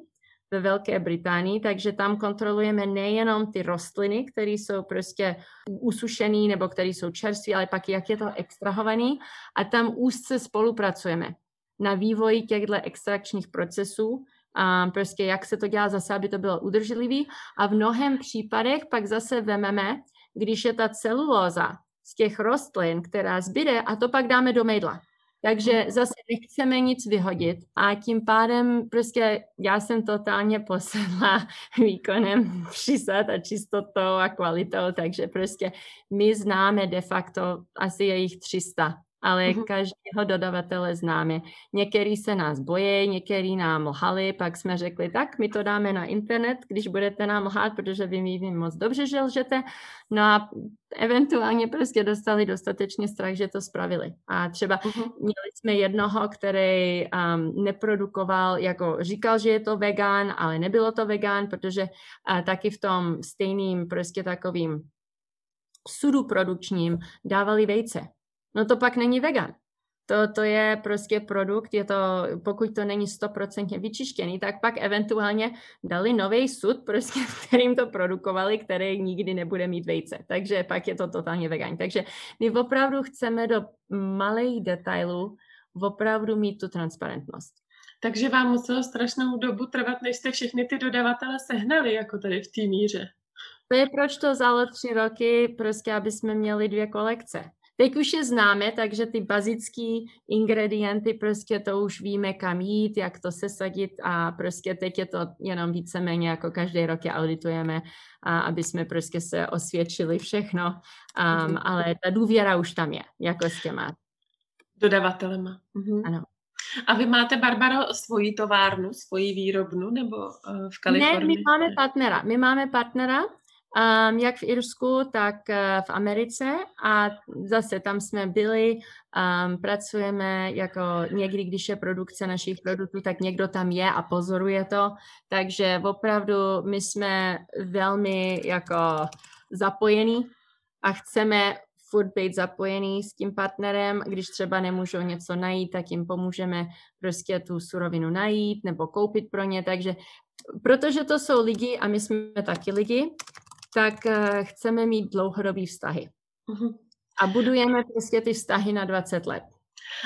ve Velké Británii, takže tam kontrolujeme nejenom ty rostliny, které jsou prostě usušené nebo které jsou čerstvé, ale pak jak je to extrahovaný a tam úzce spolupracujeme na vývoji těchto extrakčních procesů, a prostě jak se to dělá zase, aby to bylo udržlivý a v mnohem případech pak zase vememe, když je ta celulóza z těch rostlin, která zbyde a to pak dáme do mejdla. Takže zase nechceme nic vyhodit a tím pádem prostě já jsem totálně posedla výkonem přísad a čistotou a kvalitou, takže prostě my známe de facto asi jejich 300 ale mm-hmm. každého dodavatele známe. Některý se nás bojí, některý nám lhali, pak jsme řekli, tak my to dáme na internet, když budete nám lhát, protože vy mi moc dobře, že lžete. No a eventuálně prostě dostali dostatečně strach, že to spravili. A třeba mm-hmm. měli jsme jednoho, který um, neprodukoval, jako říkal, že je to vegan, ale nebylo to vegan, protože uh, taky v tom stejným prostě takovým sudu produkčním dávali vejce no to pak není vegan. To, to je prostě produkt, je to, pokud to není stoprocentně vyčištěný, tak pak eventuálně dali nový sud, prostě, kterým to produkovali, který nikdy nebude mít vejce. Takže pak je to totálně vegan. Takže my opravdu chceme do malých detailů opravdu mít tu transparentnost. Takže vám muselo strašnou dobu trvat, než jste všechny ty dodavatele sehnali, jako tady v té míře. To je proč to vzalo tři roky, prostě aby jsme měli dvě kolekce. Teď už je známe, takže ty bazické ingredienty, prostě to už víme, kam jít, jak to sesadit a prostě teď je to jenom víceméně jako každý rok je auditujeme, a aby jsme prostě se osvědčili všechno, um, ale ta důvěra už tam je, jako s těma. Dodavatelema. Mhm. Ano. A vy máte, Barbaro, svoji továrnu, svoji výrobnu nebo uh, v Kalifornii? Ne, my máme partnera. My máme partnera, um, jak v Irsku, tak uh, v Americe. A zase tam jsme byli, um, pracujeme jako někdy, když je produkce našich produktů, tak někdo tam je a pozoruje to, takže opravdu my jsme velmi jako zapojení a chceme furt být zapojený s tím partnerem, když třeba nemůžou něco najít, tak jim pomůžeme prostě tu surovinu najít nebo koupit pro ně, takže protože to jsou lidi a my jsme taky lidi, tak uh, chceme mít dlouhodobý vztahy. Uh-huh. A budujeme prostě ty vztahy na 20 let.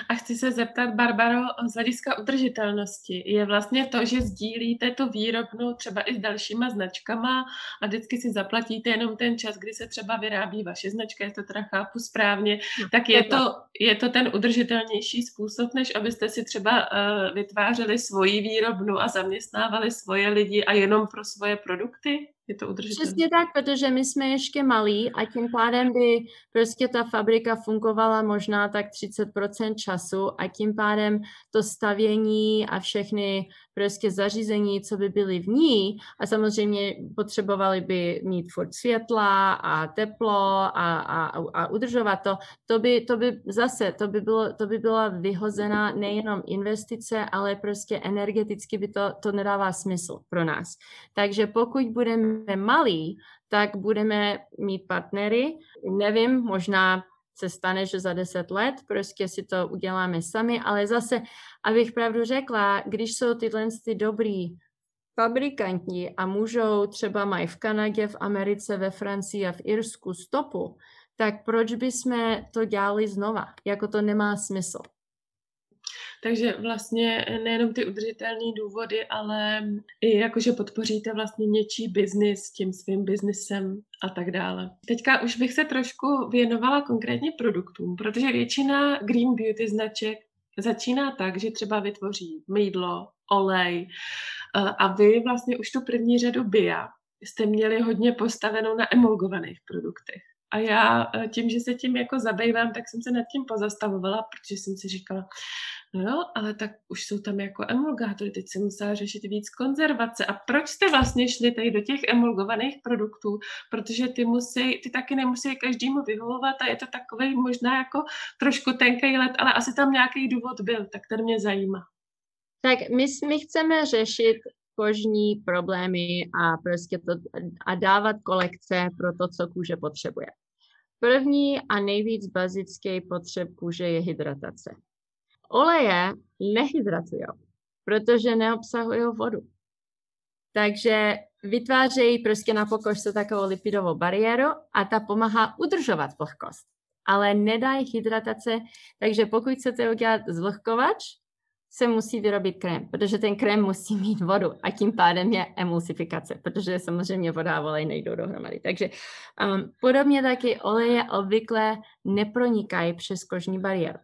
A chci se zeptat, Barbaro, z hlediska udržitelnosti. Je vlastně to, že sdílíte tu výrobnu třeba i s dalšíma značkama a vždycky si zaplatíte jenom ten čas, kdy se třeba vyrábí vaše značka, je to teda chápu správně, no, tak je to, je to ten udržitelnější způsob, než abyste si třeba uh, vytvářeli svoji výrobnu a zaměstnávali svoje lidi a jenom pro svoje produkty? Je to udržitelné. Přesně tak, protože my jsme ještě malí a tím pádem by prostě ta fabrika fungovala možná tak 30% času a tím pádem to stavění a všechny prostě zařízení, co by byly v ní a samozřejmě potřebovali by mít furt světla a teplo a, a, a udržovat to, to by, to by zase, to by, bylo, to by byla vyhozená nejenom investice, ale prostě energeticky by to, to nedává smysl pro nás. Takže pokud budeme malí, tak budeme mít partnery, nevím, možná se stane, že za deset let prostě si to uděláme sami, ale zase, abych pravdu řekla, když jsou tyhle ty dobrý fabrikanti a můžou třeba mají v Kanadě, v Americe, ve Francii a v Irsku stopu, tak proč bychom to dělali znova? Jako to nemá smysl. Takže vlastně nejenom ty udržitelné důvody, ale i jakože podpoříte vlastně něčí biznis tím svým biznisem a tak dále. Teďka už bych se trošku věnovala konkrétně produktům, protože většina Green Beauty značek začíná tak, že třeba vytvoří mýdlo, olej a vy vlastně už tu první řadu BIA jste měli hodně postavenou na emulgovaných produktech. A já tím, že se tím jako zabývám, tak jsem se nad tím pozastavovala, protože jsem si říkala, No jo, ale tak už jsou tam jako emulgátory, teď se musela řešit víc konzervace. A proč jste vlastně šli tady do těch emulgovaných produktů? Protože ty, musí, ty taky nemusí každému vyhovovat a je to takový možná jako trošku tenký let, ale asi tam nějaký důvod byl, tak ten mě zajímá. Tak my, my chceme řešit kožní problémy a prostě to, a dávat kolekce pro to, co kůže potřebuje. První a nejvíc bazický potřeb kůže je hydratace. Oleje nehydratují, protože neobsahují vodu. Takže vytvářejí prostě na pokožce takovou lipidovou bariéru a ta pomáhá udržovat vlhkost. Ale nedají hydratace, takže pokud chcete udělat zvlhkovač, se musí vyrobit krém, protože ten krém musí mít vodu a tím pádem je emulsifikace, protože samozřejmě voda a olej nejdou dohromady. Takže um, podobně taky oleje obvykle nepronikají přes kožní bariéru.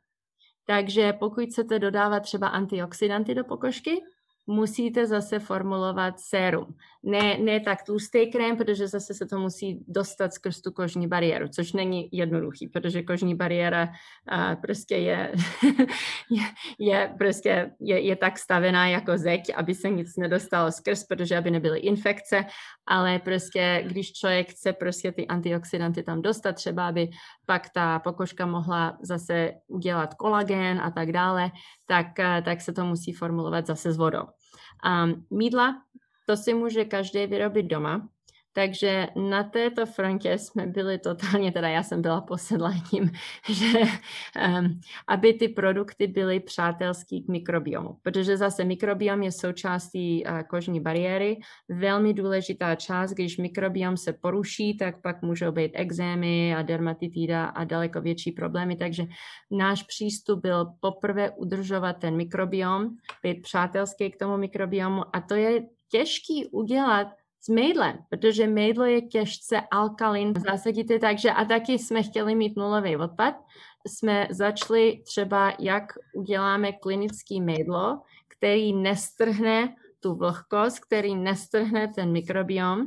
Takže pokud chcete dodávat třeba antioxidanty do pokožky, musíte zase formulovat sérum. Ne, ne tak tlustý krém, protože zase se to musí dostat skrz tu kožní bariéru, což není jednoduchý, protože kožní bariéra uh, prostě je, je, je, prostě je, je tak stavená jako zeď, aby se nic nedostalo skrz, protože aby nebyly infekce, ale prostě když člověk chce prostě ty antioxidanty tam dostat, třeba aby pak ta pokožka mohla zase udělat kolagen a tak dále, tak, tak se to musí formulovat zase s vodou. Um, mídla, to si může každý vyrobit doma, takže na této frontě jsme byli totálně, teda já jsem byla posedla tím, že um, aby ty produkty byly přátelský k mikrobiomu, protože zase mikrobiom je součástí uh, kožní bariéry, velmi důležitá část, když mikrobiom se poruší, tak pak můžou být exémy a dermatitida a daleko větší problémy, takže náš přístup byl poprvé udržovat ten mikrobiom, být přátelský k tomu mikrobiomu. A to je těžký udělat s mejdlem, protože mejdlo je těžce alkalin. Zasadíte takže a taky jsme chtěli mít nulový odpad. Jsme začali třeba, jak uděláme klinický mejdlo, který nestrhne tu vlhkost, který nestrhne ten mikrobiom,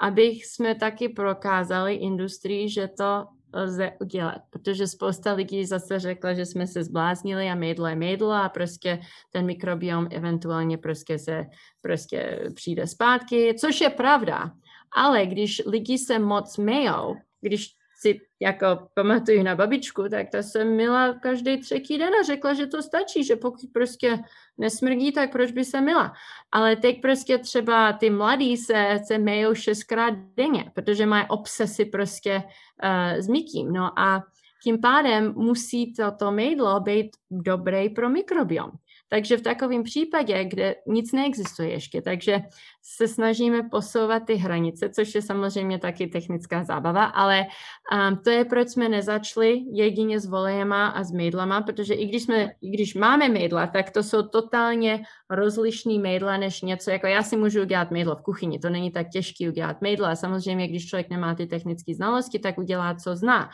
aby jsme taky prokázali industrii, že to lze udělat, protože spousta lidí zase řekla, že jsme se zbláznili a mejdlo je mejdlo a prostě ten mikrobiom eventuálně prostě se prostě přijde zpátky, což je pravda. Ale když lidi se moc mejou, když si jako pamatuju na babičku, tak ta se mila každý třetí den a řekla, že to stačí, že pokud prostě nesmrdí, tak proč by se mila. Ale teď prostě třeba ty mladí se, se mejou šestkrát denně, protože mají obsesy prostě uh, s mykým. No a tím pádem musí toto mejdlo být dobré pro mikrobiom. Takže v takovém případě, kde nic neexistuje ještě, takže se snažíme posouvat ty hranice, což je samozřejmě taky technická zábava, ale um, to je, proč jsme nezačali jedině s volejema a s mejdlama, protože i když, jsme, i když máme mejdla, tak to jsou totálně rozlišný mejdla než něco, jako já si můžu udělat mejdlo v kuchyni, to není tak těžký udělat mejdlo a samozřejmě, když člověk nemá ty technické znalosti, tak udělá, co zná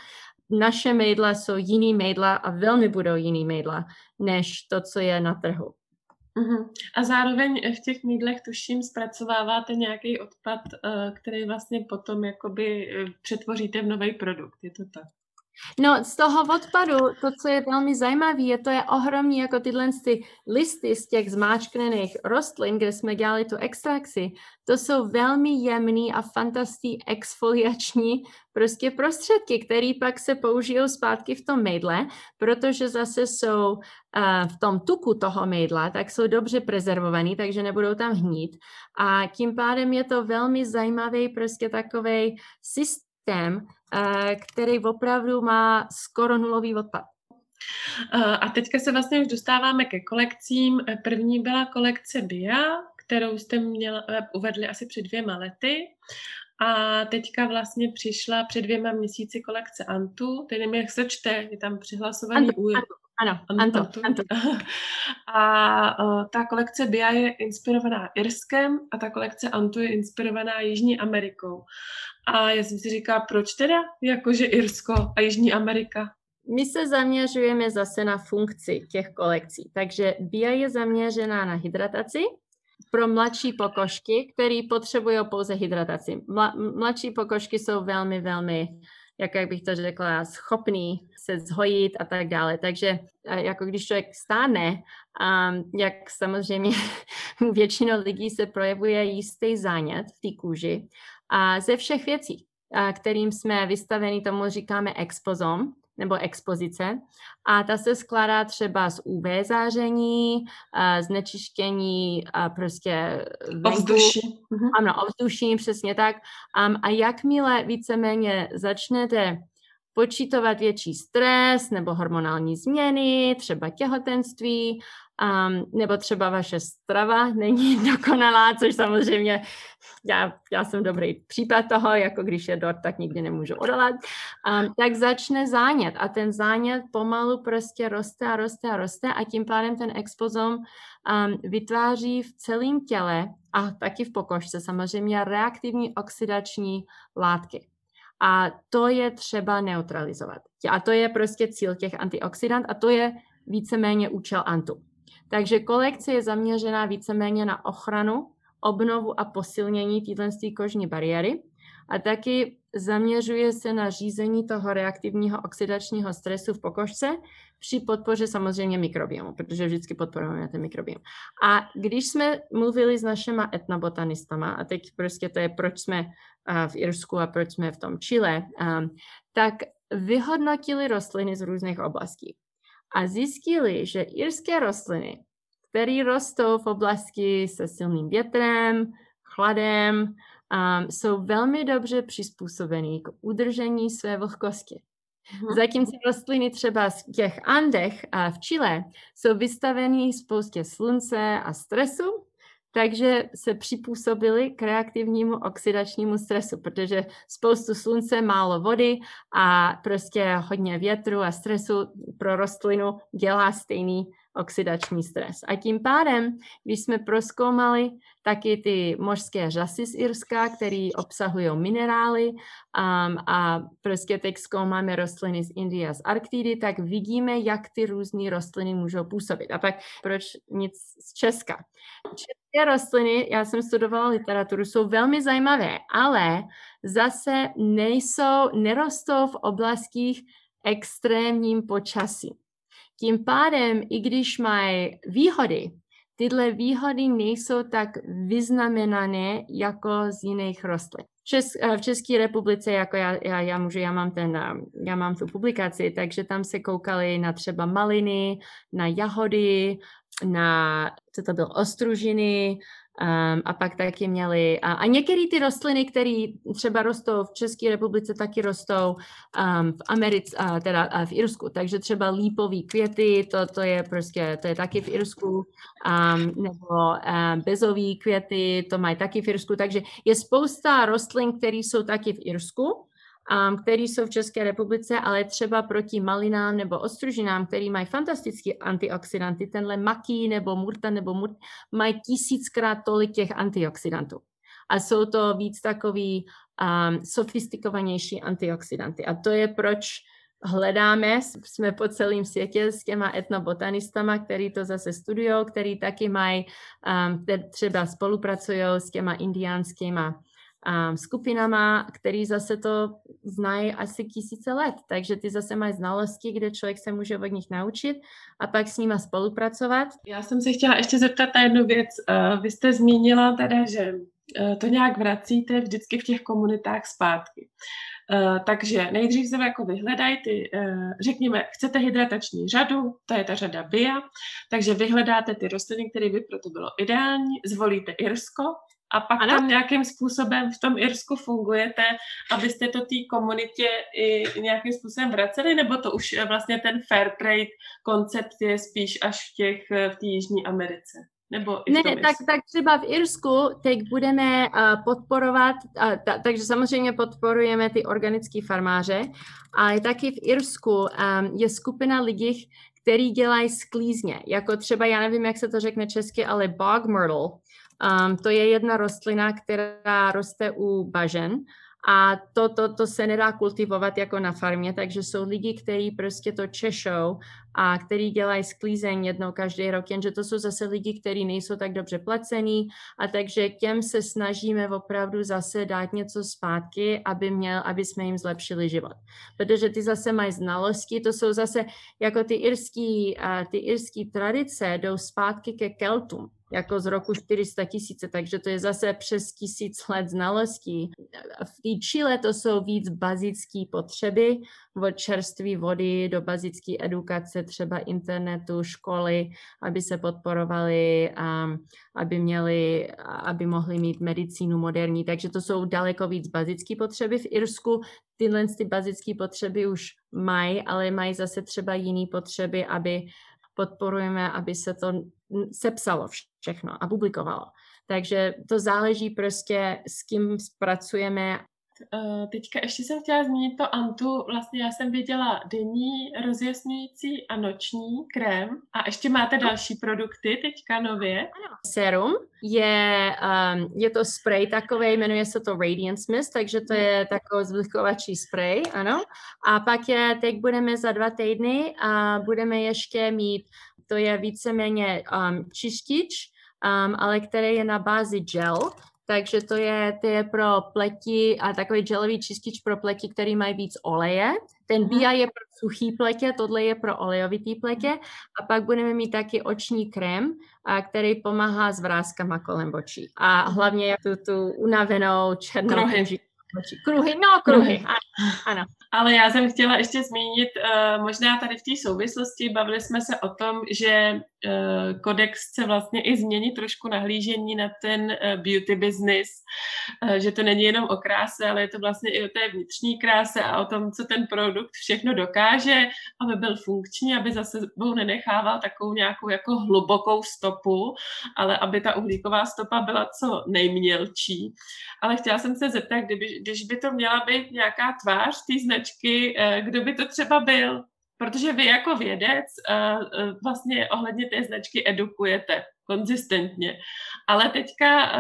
naše mejdla jsou jiný mejdla a velmi budou jiný mejdla, než to, co je na trhu. Uh-huh. A zároveň v těch mídlech, tuším, zpracováváte nějaký odpad, uh, který vlastně potom jakoby uh, přetvoříte v nový produkt, je to tak? No, z toho odpadu, to, co je velmi zajímavé, je to je ohromný, jako tyhle ty listy z těch zmáčknených rostlin, kde jsme dělali tu extrakci, to jsou velmi jemný a fantastický exfoliační prostě prostředky, které pak se použijou zpátky v tom mejdle, protože zase jsou uh, v tom tuku toho mejdla, tak jsou dobře prezervovaný, takže nebudou tam hnít. A tím pádem je to velmi zajímavý prostě takový systém, Eh, který opravdu má skoro nulový odpad. Eh, a teďka se vlastně už dostáváme ke kolekcím. První byla kolekce BIA, kterou jste měla, uvedli asi před dvěma lety. A teďka vlastně přišla před dvěma měsíci kolekce Antu, teď nevím, jak se čte, je tam přihlasovaný Antu, új. Antu, ano, Antu, Antu. Antu. A uh, ta kolekce Bia je inspirovaná Irskem a ta kolekce Antu je inspirovaná Jižní Amerikou. A já jsem si říkala, proč teda jakože Irsko a Jižní Amerika? My se zaměřujeme zase na funkci těch kolekcí. Takže BIA je zaměřená na hydrataci pro mladší pokožky, které potřebují pouze hydrataci. Mla, mladší pokožky jsou velmi, velmi, jak, jak bych to řekla, schopný se zhojit a tak dále. Takže jako když člověk stáne, um, jak samozřejmě většinou lidí se projevuje jistý zánět v té kůži a ze všech věcí, a kterým jsme vystaveni, tomu říkáme expozom, nebo expozice. A ta se skládá třeba z UV záření, znečištění prostě ovzduší. Mhm. Ano, ovzduší, přesně tak. a jakmile víceméně začnete počítovat větší stres nebo hormonální změny, třeba těhotenství, um, nebo třeba vaše strava není dokonalá, což samozřejmě já, já jsem dobrý případ toho, jako když je dort, tak nikdy nemůžu odolat, um, tak začne zánět a ten zánět pomalu prostě roste a roste a roste a tím pádem ten expozom um, vytváří v celém těle a taky v pokožce samozřejmě reaktivní oxidační látky. A to je třeba neutralizovat. A to je prostě cíl těch antioxidant a to je víceméně účel antu. Takže kolekce je zaměřená víceméně na ochranu, obnovu a posilnění této kožní bariéry a taky zaměřuje se na řízení toho reaktivního oxidačního stresu v pokožce při podpoře samozřejmě mikrobiomu, protože vždycky podporujeme ten mikrobiom. A když jsme mluvili s našima etnobotanistama, a teď prostě to je, proč jsme v Irsku a proč jsme v tom Chile, tak vyhodnotili rostliny z různých oblastí a zjistili, že irské rostliny, které rostou v oblasti se silným větrem, chladem, um, jsou velmi dobře přizpůsobený k udržení své vlhkosti. Zatímco rostliny třeba z těch Andech a v Chile jsou vystaveny spoustě slunce a stresu, takže se připůsobili k reaktivnímu oxidačnímu stresu, protože spoustu slunce, málo vody a prostě hodně větru a stresu pro rostlinu dělá stejný oxidační stres. A tím pádem, když jsme proskoumali taky ty mořské řasy z Irska, které obsahují minerály um, a prostě teď zkoumáme rostliny z Indie a z Arktidy, tak vidíme, jak ty různé rostliny můžou působit. A pak proč nic z Česka? České rostliny, já jsem studovala literaturu, jsou velmi zajímavé, ale zase nejsou, nerostou v oblastích extrémním počasí. Tím pádem, i když mají výhody, tyhle výhody nejsou tak vyznamenané jako z jiných rostlin. Čes, eh, v České republice, jako já, já, já můžu, já mám, ten, eh, já mám tu publikaci, takže tam se koukali na třeba maliny, na jahody, na, co to bylo, ostružiny, Um, a pak taky měli, a, a některé ty rostliny, které třeba rostou v České republice, taky rostou um, v Americe, uh, teda uh, v Irsku, takže třeba lípový květy, to, to je prostě, to je taky v Irsku, um, nebo uh, bezový květy, to mají taky v Irsku, takže je spousta rostlin, které jsou taky v Irsku, um, který jsou v České republice, ale třeba proti malinám nebo ostružinám, který mají fantastické antioxidanty, tenhle maký nebo murta nebo murt, mají tisíckrát tolik těch antioxidantů. A jsou to víc takový um, sofistikovanější antioxidanty. A to je proč hledáme, jsme po celém světě s těma etnobotanistama, který to zase studují, který taky mají, um, třeba spolupracují s těma indiánskýma um, skupinama, který zase to znají asi tisíce let. Takže ty zase mají znalosti, kde člověk se může od nich naučit a pak s nima spolupracovat. Já jsem se chtěla ještě zeptat na jednu věc. Uh, vy jste zmínila teda, že uh, to nějak vracíte vždycky v těch komunitách zpátky. Uh, takže nejdřív se jako vyhledají ty, řekněme, chcete hydratační řadu, to je ta řada BIA, takže vyhledáte ty rostliny, které by pro to bylo ideální, zvolíte Irsko, a pak ano? tam nějakým způsobem v tom Irsku fungujete, abyste to té komunitě i nějakým způsobem vraceli, nebo to už vlastně ten fair trade koncept je spíš až v těch v té Jižní Americe? Nebo ne, tak, tak třeba v Irsku teď budeme uh, podporovat, uh, ta, takže samozřejmě podporujeme ty organické farmáře, ale taky v Irsku um, je skupina lidí, který dělají sklízně, jako třeba, já nevím, jak se to řekne česky, ale bog myrtle. Um, to je jedna rostlina, která roste u bažen a to, to, to se nedá kultivovat jako na farmě, takže jsou lidi, kteří prostě to češou a který dělají sklízeň jednou každý rok, jenže to jsou zase lidi, kteří nejsou tak dobře placení a takže těm se snažíme opravdu zase dát něco zpátky, aby, měl, aby jsme jim zlepšili život. Protože ty zase mají znalosti, to jsou zase jako ty irský, ty irský tradice jdou zpátky ke Keltům jako z roku 400 tisíce, takže to je zase přes tisíc let znalostí. V té Chile to jsou víc bazické potřeby, od čerstvé vody do bazické edukace, třeba internetu, školy, aby se podporovali, um, aby měli, aby mohli mít medicínu moderní. Takže to jsou daleko víc bazické potřeby. V Irsku tyhle ty bazické potřeby už mají, ale mají zase třeba jiné potřeby, aby podporujeme, aby se to sepsalo všechno a publikovalo. Takže to záleží prostě, s kým pracujeme teďka ještě jsem chtěla zmínit to Antu. Vlastně já jsem viděla denní rozjasňující a noční krém. A ještě máte další produkty teďka nově? Ano. Serum je, um, je to spray takový, jmenuje se to Radiance Mist, takže to je takový zvlhkovačí spray, ano. A pak je, teď budeme za dva týdny a budeme ještě mít, to je víceméně um, čistič, um, ale který je na bázi gel, takže to je, to je pro pleti a takový gelový čistič pro pleti, který mají víc oleje. Ten mhm. BIA je pro suchý pletě, tohle je pro olejovitý pletě a pak budeme mít taky oční krém, a který pomáhá s vrázkama kolem očí. A hlavně tu, tu unavenou černou kůži. Kruhy, no kruhy, ano. ano. Ale já jsem chtěla ještě zmínit, uh, možná tady v té souvislosti, bavili jsme se o tom, že uh, kodex chce vlastně i změnit trošku nahlížení na ten uh, beauty business, že to není jenom o kráse, ale je to vlastně i o té vnitřní kráse a o tom, co ten produkt všechno dokáže, aby byl funkční, aby zase sebou nenechával takovou nějakou jako hlubokou stopu, ale aby ta uhlíková stopa byla co nejmělčí. Ale chtěla jsem se zeptat, kdyby, když by to měla být nějaká tvář té značky, eh, kdo by to třeba byl? Protože vy jako vědec eh, eh, vlastně ohledně té značky edukujete konzistentně. Ale teďka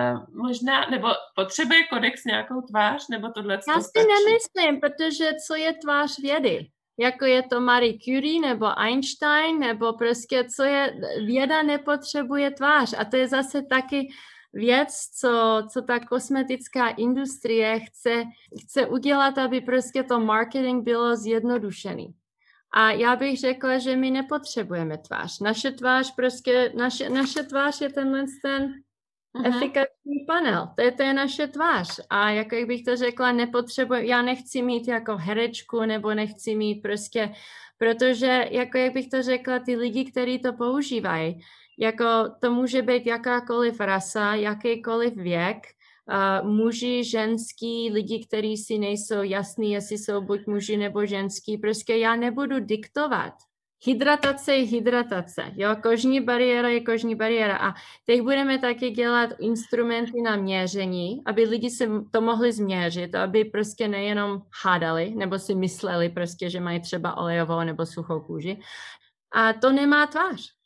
možná, nebo potřebuje kodex nějakou tvář, nebo tohle Já si stačí? nemyslím, protože co je tvář vědy? Jako je to Marie Curie nebo Einstein, nebo prostě co je, věda nepotřebuje tvář. A to je zase taky věc, co, co ta kosmetická industrie chce, chce udělat, aby prostě to marketing bylo zjednodušený. A já bych řekla, že my nepotřebujeme tvář. Naše tvář prostě, naše, naše tvář je tenhle ten uh-huh. efikační panel. To je, to je naše tvář. A jako jak bych to řekla, nepotřebuji, já nechci mít jako herečku nebo nechci mít prostě, protože jako jak bych to řekla, ty lidi, kteří to používají, jako to může být jakákoliv rasa, jakýkoliv věk, uh, muži, ženský, lidi, kteří si nejsou jasní, jestli jsou buď muži nebo ženský, prostě já nebudu diktovat. Hydratace je hydratace, jo, kožní bariéra je kožní bariéra a teď budeme taky dělat instrumenty na měření, aby lidi si to mohli změřit, aby prostě nejenom hádali, nebo si mysleli prostě, že mají třeba olejovou nebo suchou kůži. A to nemá tvář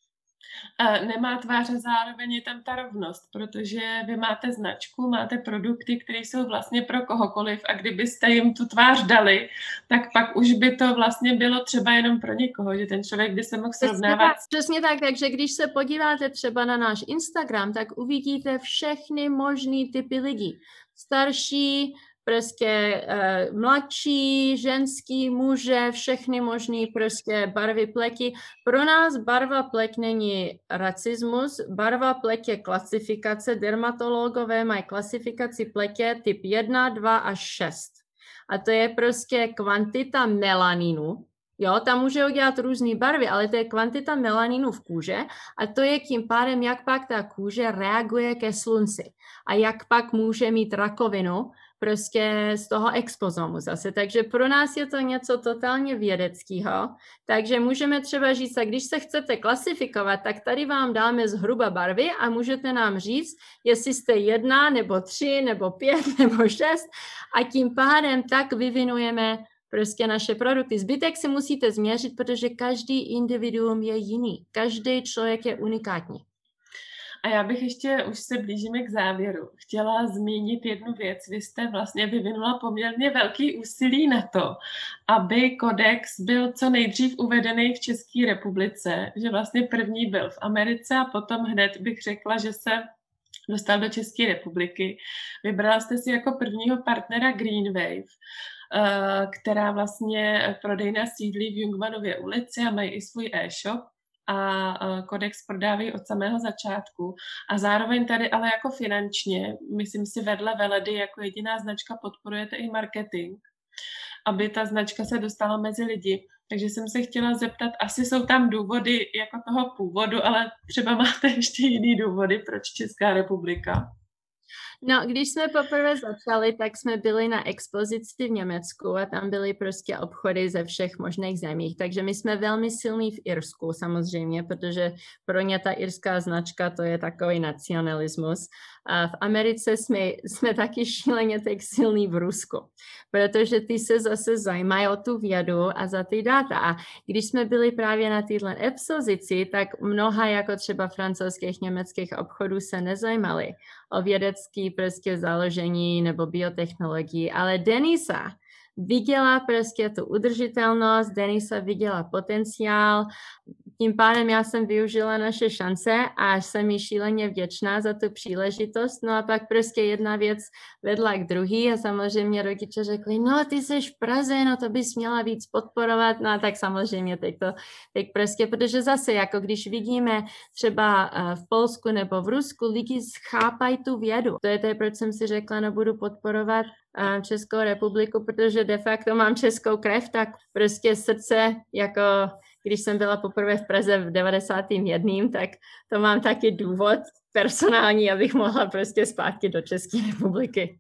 nemá tvář a zároveň je tam ta rovnost, protože vy máte značku, máte produkty, které jsou vlastně pro kohokoliv a kdybyste jim tu tvář dali, tak pak už by to vlastně bylo třeba jenom pro někoho, že ten člověk by se mohl srovnávat. Přesně tak, takže když se podíváte třeba na náš Instagram, tak uvidíte všechny možný typy lidí. Starší, prostě uh, mladší, ženský, muže, všechny možné prostě barvy pleti. Pro nás barva pleť není racismus, barva pleť je klasifikace, dermatologové mají klasifikaci pletě typ 1, 2 až 6. A to je prostě kvantita melaninu, Jo, tam může udělat různé barvy, ale to je kvantita melaninu v kůže a to je tím pádem, jak pak ta kůže reaguje ke slunci a jak pak může mít rakovinu prostě z toho expozomu zase. Takže pro nás je to něco totálně vědeckého. Takže můžeme třeba říct, a když se chcete klasifikovat, tak tady vám dáme zhruba barvy a můžete nám říct, jestli jste jedna, nebo tři, nebo pět, nebo šest a tím pádem tak vyvinujeme prostě naše produkty. Zbytek si musíte změřit, protože každý individuum je jiný. Každý člověk je unikátní. A já bych ještě, už se blížíme k závěru, chtěla zmínit jednu věc. Vy jste vlastně vyvinula poměrně velký úsilí na to, aby kodex byl co nejdřív uvedený v České republice, že vlastně první byl v Americe a potom hned bych řekla, že se dostal do České republiky. Vybrala jste si jako prvního partnera Green Wave, eh, která vlastně prodejna sídlí v Jungmanově ulici a mají i svůj e-shop a kodex prodávají od samého začátku. A zároveň tady ale jako finančně, myslím si vedle Veledy jako jediná značka podporujete i marketing, aby ta značka se dostala mezi lidi. Takže jsem se chtěla zeptat, asi jsou tam důvody jako toho původu, ale třeba máte ještě jiný důvody, proč Česká republika? No, když jsme poprvé začali, tak jsme byli na expozici v Německu a tam byly prostě obchody ze všech možných zemích. Takže my jsme velmi silní v Irsku samozřejmě, protože pro ně ta irská značka to je takový nacionalismus. A v Americe jsme, jsme taky šíleně tak silní v Rusku, protože ty se zase zajímají o tu vědu a za ty data. A když jsme byli právě na této expozici, tak mnoha jako třeba francouzských, německých obchodů se nezajímali o vědecký prostě založení nebo biotechnologii, ale Denisa viděla prostě tu udržitelnost, Denisa viděla potenciál, tím pádem já jsem využila naše šance a jsem jí šíleně vděčná za tu příležitost. No a pak prostě jedna věc vedla k druhý a samozřejmě rodiče řekli, no ty jsi v Praze, no to bys měla víc podporovat. No a tak samozřejmě teď to, teď prostě, protože zase jako když vidíme třeba eh, v Polsku nebo v Rusku, lidi schápají tu vědu. To je to, proč jsem si řekla, no budu podporovat Českou republiku, protože de facto mám českou krev, tak prostě srdce jako když jsem byla poprvé v Praze v 91., tak to mám taky důvod personální, abych mohla prostě zpátky do České republiky.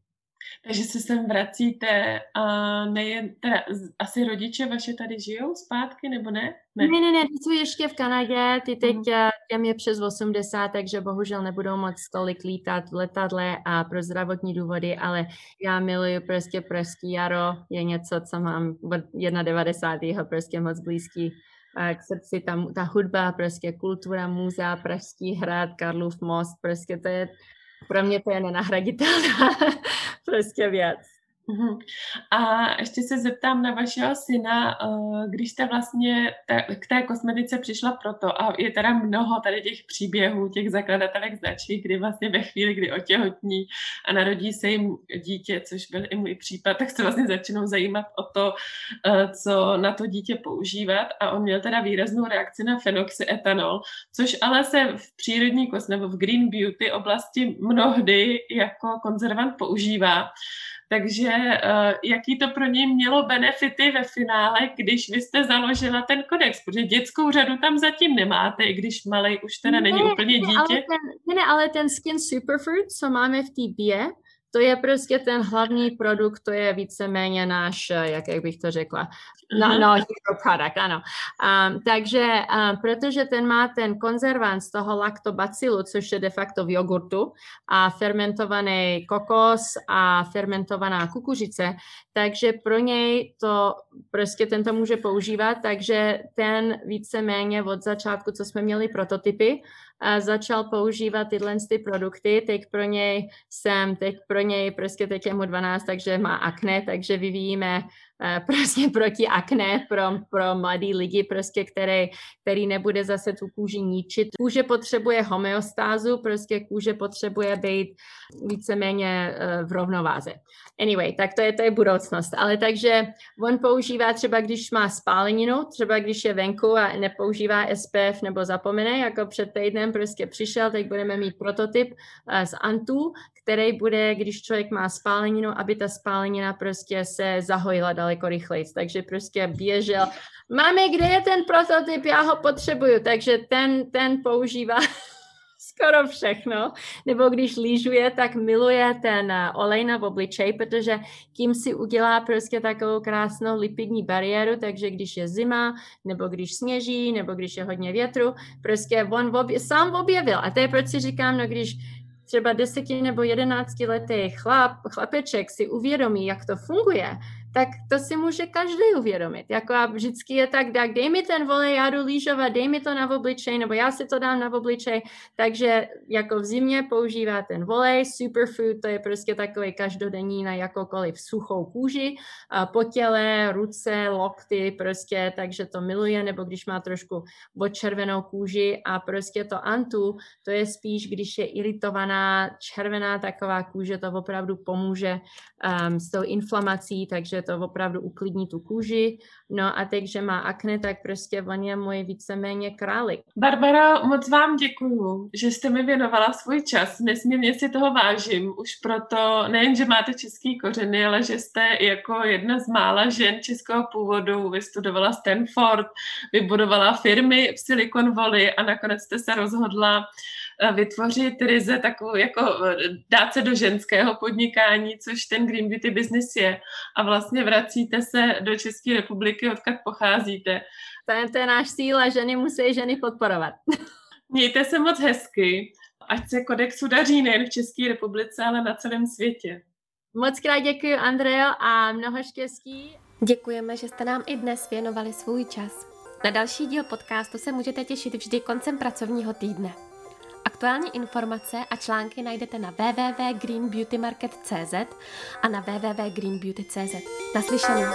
Takže se sem vracíte a nejen, teda asi rodiče vaše tady žijou zpátky, nebo ne? Ne, ne, ne, ne ty jsou ještě v Kanadě, ty teď mm. těm je přes 80, takže bohužel nebudou moc tolik lítat v letadle a pro zdravotní důvody, ale já miluju prostě Pražský jaro, je něco, co mám od 91. prostě moc blízký k srdci ta, ta hudba, prostě kultura, muzea, Pražský hrad, Karlův most, prostě to je, pro mě to je nenahraditelná prostě věc. Mhm. A ještě se zeptám na vašeho syna, eh, když jste vlastně k té kosmetice přišla proto, a je teda mnoho tady těch příběhů, těch zakladatelek značky, kdy vlastně ve chvíli, kdy otěhotní a narodí se jim dítě, což byl i můj případ, tak se vlastně začnou zajímat o to, eh, co na to dítě používat a on měl teda výraznou reakci na fenoxyetanol, což ale se v přírodní kos nebo v green beauty oblasti mnohdy jako konzervant používá. Takže uh, jaký to pro něj mělo benefity ve finále, když vy jste založila ten kodex, protože dětskou řadu tam zatím nemáte, i když malý už teda ne, není úplně dítě. Ale ten, ne, ale ten Skin Superfood, co máme v té bě, to je prostě ten hlavní produkt, to je víceméně náš, eh, jak, jak bych to řekla, no, no hero product, ano. Um, takže, um, protože ten má ten konzervant z toho lactobacilu, což je de facto v jogurtu, a fermentovaný kokos a fermentovaná kukuřice, takže pro něj to prostě tento může používat, takže ten víceméně od začátku, co jsme měli prototypy, a začal používat tyhle ty produkty. Teď pro něj jsem, teď pro něj prostě teď je mu 12, takže má akné, takže vyvíjíme prostě proti akné pro, pro mladý lidi, prostě, který, který nebude zase tu kůži ničit. Kůže potřebuje homeostázu, prostě kůže potřebuje být víceméně uh, v rovnováze. Anyway, tak to je, to je budoucnost. Ale takže on používá třeba, když má spáleninu, třeba když je venku a nepoužívá SPF nebo zapomene, jako před týdnem prostě přišel, teď budeme mít prototyp uh, z Antu, který bude, když člověk má spáleninu, aby ta spálenina prostě se zahojila rychleji. Takže prostě běžel, Mami, kde je ten prototyp, já ho potřebuju. Takže ten, ten používá skoro všechno. Nebo když lyžuje, tak miluje ten eh, olej na obličej, protože tím si udělá prostě takovou krásnou lipidní bariéru, takže když je zima, nebo když sněží, nebo když je hodně větru, prostě on obje, sám objevil. A to je proč si říkám, no když třeba deseti nebo jedenácti letý chlap, chlapeček si uvědomí, jak to funguje, tak to si může každý uvědomit. Jako a vždycky je tak, tak dej mi ten volej, já jdu lížovat, dej mi to na obličej, nebo já si to dám na obličej. Takže jako v zimě používá ten volej, superfood, to je prostě takový každodenní na jakoukoliv suchou kůži, a po těle, ruce, lokty, prostě, takže to miluje, nebo když má trošku červenou kůži a prostě to antu, to je spíš, když je iritovaná, červená taková kůže, to opravdu pomůže um, s tou inflamací, takže to opravdu uklidní tu kůži. No a teď, že má akne, tak prostě on je můj víceméně králik. Barbara, moc vám děkuju, že jste mi věnovala svůj čas. Nesmírně si toho vážím. Už proto, nejen, že máte český kořeny, ale že jste jako jedna z mála žen českého původu vystudovala Stanford, vybudovala firmy v Silicon Valley a nakonec jste se rozhodla vytvořit ryze takovou, jako dát se do ženského podnikání, což ten Green Beauty business je. A vlastně vracíte se do České republiky, odkud pocházíte. To je, to je náš cíl a ženy musí ženy podporovat. Mějte se moc hezky, ať se kodexu daří nejen v České republice, ale na celém světě. Moc krát děkuji, Andreo, a mnoho štěstí. Děkujeme, že jste nám i dnes věnovali svůj čas. Na další díl podcastu se můžete těšit vždy koncem pracovního týdne. Aktuální informace a články najdete na www.greenbeautymarket.cz a na www.greenbeauty.cz. Naslyšenou.